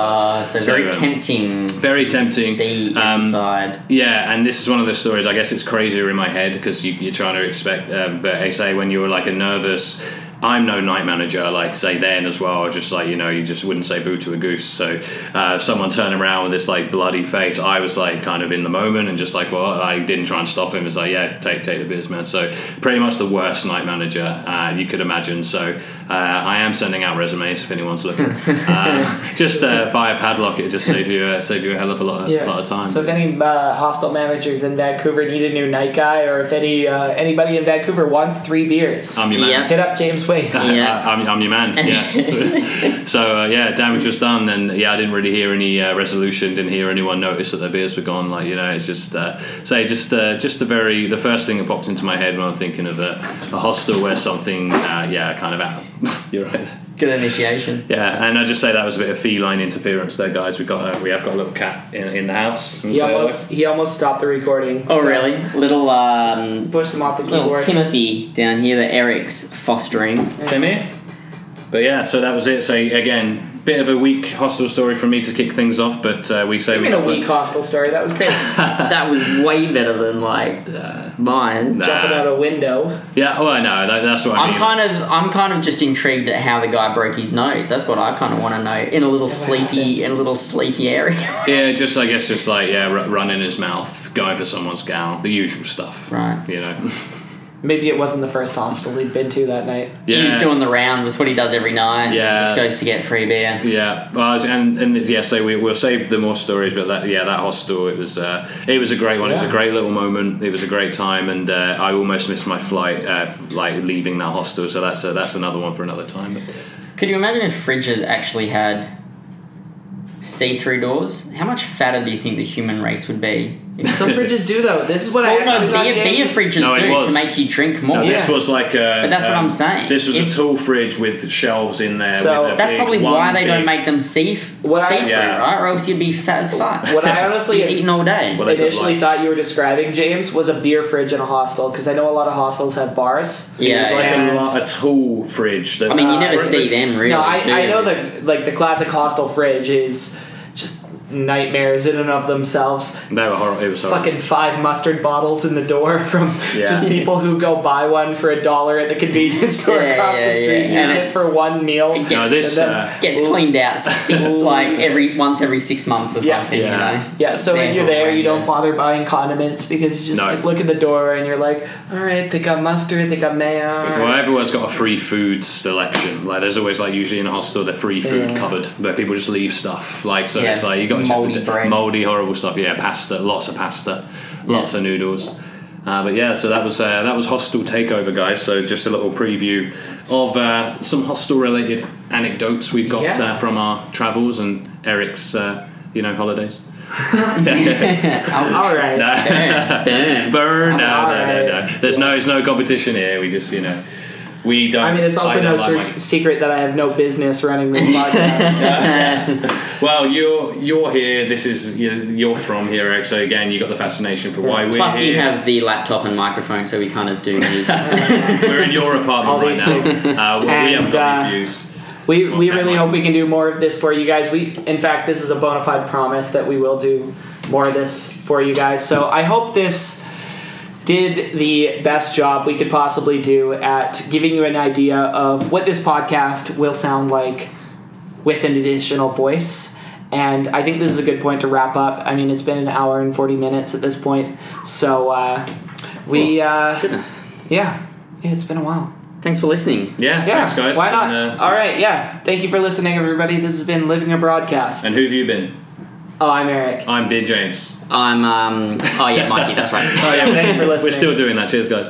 it. Uh, so very um, tempting. very tempting. See Um, inside. yeah, and this is one of those stories. I guess it's crazier in my head because you, you're trying to expect. Um, but I say when you're like a nervous I'm no night manager, like say then as well. Just like you know, you just wouldn't say boo to a goose. So uh, someone turning around with this like bloody face, I was like kind of in the moment and just like, well, I didn't try and stop him. It's like, yeah, take take the biz, man. So pretty much the worst night manager uh, you could imagine. So uh, I am sending out resumes if anyone's looking. uh, just uh, buy a padlock; it just save you uh, save you a hell of a lot of, Yeah. lot of time. So if any uh, hostel managers in Vancouver need a new night guy, or if any uh, anybody in Vancouver wants three beers, I'm your man. Yep. hit up James Wade. Yeah. I'm, I'm your man. Yeah. so uh, yeah, damage was done, and yeah, I didn't really hear any uh, resolution. Didn't hear anyone notice that their beers were gone. Like you know, it's just uh, say just uh, just the very the first thing that popped into my head when I'm thinking of a, a hostel where something uh, yeah kind of out. You're right. Good initiation. Yeah, and I just say that was a bit of feline interference there, guys. We got uh, we have got a little cat in, in the house. He almost he almost stopped the recording. Oh, so really? Little um, Pushed him off the little keyboard. Timothy down here that Eric's fostering. Timmy. But yeah, so that was it. So again, bit of a weak hostel story for me to kick things off, but uh, we say Give we me a weak hostel story. That was great. that was way better than like mine. Nah. Jumping out a window. Yeah, well, no, that, that's what I I'm mean. kind of I'm kind of just intrigued at how the guy broke his nose. That's what I kind of want to know. In a little Never sleepy happened. in a little sleepy area. yeah, just I guess just like yeah, r- run in his mouth, going for someone's gown, the usual stuff. Right. You know. Maybe it wasn't the first hostel he'd been to that night. Yeah. He was doing the rounds. That's what he does every night. Yeah. Just goes to get free beer. Yeah, well, and and yeah, so we we'll save the more stories, but that yeah, that hostel it was uh, it was a great one. It was a great little moment. It was a great time, and uh, I almost missed my flight, uh, like leaving that hostel. So that's a, that's another one for another time. Could you imagine if fridges actually had see-through doors? How much fatter do you think the human race would be? Some fridges do though. This is what I Well, no, actually thought beer, beer James- fridges No, it do was. to make you drink more. No, this Yeah. was like a. But that's what um, I'm saying. This was If- a tall fridge with shelves in there. So- with a That's big- probably why they don't make them see What I- Yeah. right? Or else you'd be fat as fuck. What I honestly You'd eating all day. What they put initially thought you were describing, James, was a beer fridge in a hostel because I know a lot of hostels have bars. Yeah, was like and- a, lo- a tall fridge. That, I mean, you Uh, never really- see them really. no, I, I know that like the classic hostel fridge is just nightmares in and of themselves. they were horrible. It was horrible. Fucking five mustard bottles in the door from Yeah. just people who go buy one for a dollar at the convenience store Yeah, across yeah, the street, yeah. use And it for one meal. It No, this. and then- Uh, Gets cleaned out like every once every six months or Yeah. something. Yeah. You know. Yeah, so when They're you're there, you don't bother buying condiments because you just No. like look at the door and you're like, all right, they got mustard, they got mayo. well, everyone's got a free food selection. Like, there's always like usually in a hostel the free food Yeah. cupboard where people just leave stuff. Like, so Yeah, it's like you got check bread. moldy, horrible stuff. Yeah, pasta, lots of pasta, lots of noodles. Uh, but yeah, so that was uh, that was hostel takeover, guys. So just a little preview of uh, some hostel related anecdotes we've got Yeah. uh, from our travels and Eric's, uh, you know, holidays. all right. Burns. Burn! No, no, no, Alright. no. There's no, there's no competition here. We just, you know, we don't. I mean, it's also no don't like secret that I have no business running this podcast. Well, you're you're here. This is you're, you're from here, Eric. So again, you got the fascination for why we're Plus, here. you have the laptop and microphone, so we kind of do need. we're in your apartment All right now. things. Uh, we, we haven't got uh, these views. we we really Mike. hope we can do more of this for you guys. We, in fact, this is a bona fide promise that we will do more of this for you guys. So I hope this did the best job we could possibly do at giving you an idea of what this podcast will sound like with an additional voice. And I think this is a good point to wrap up. I mean, it's been an hour and 40 minutes at this point. So uh, we, uh, Goodness. yeah, yeah, it's been a while. Thanks for listening. Yeah, Yeah, thanks, guys. Why not? And, uh, All right, yeah. Thank you for listening, everybody. This has been Living a Broadcast. and who have you been? Oh, I'm Eric. I'm Bid James. I'm um. Oh yeah, Mikey. That's right. Oh yeah, Thanks for we're listening. still doing that. Cheers, guys.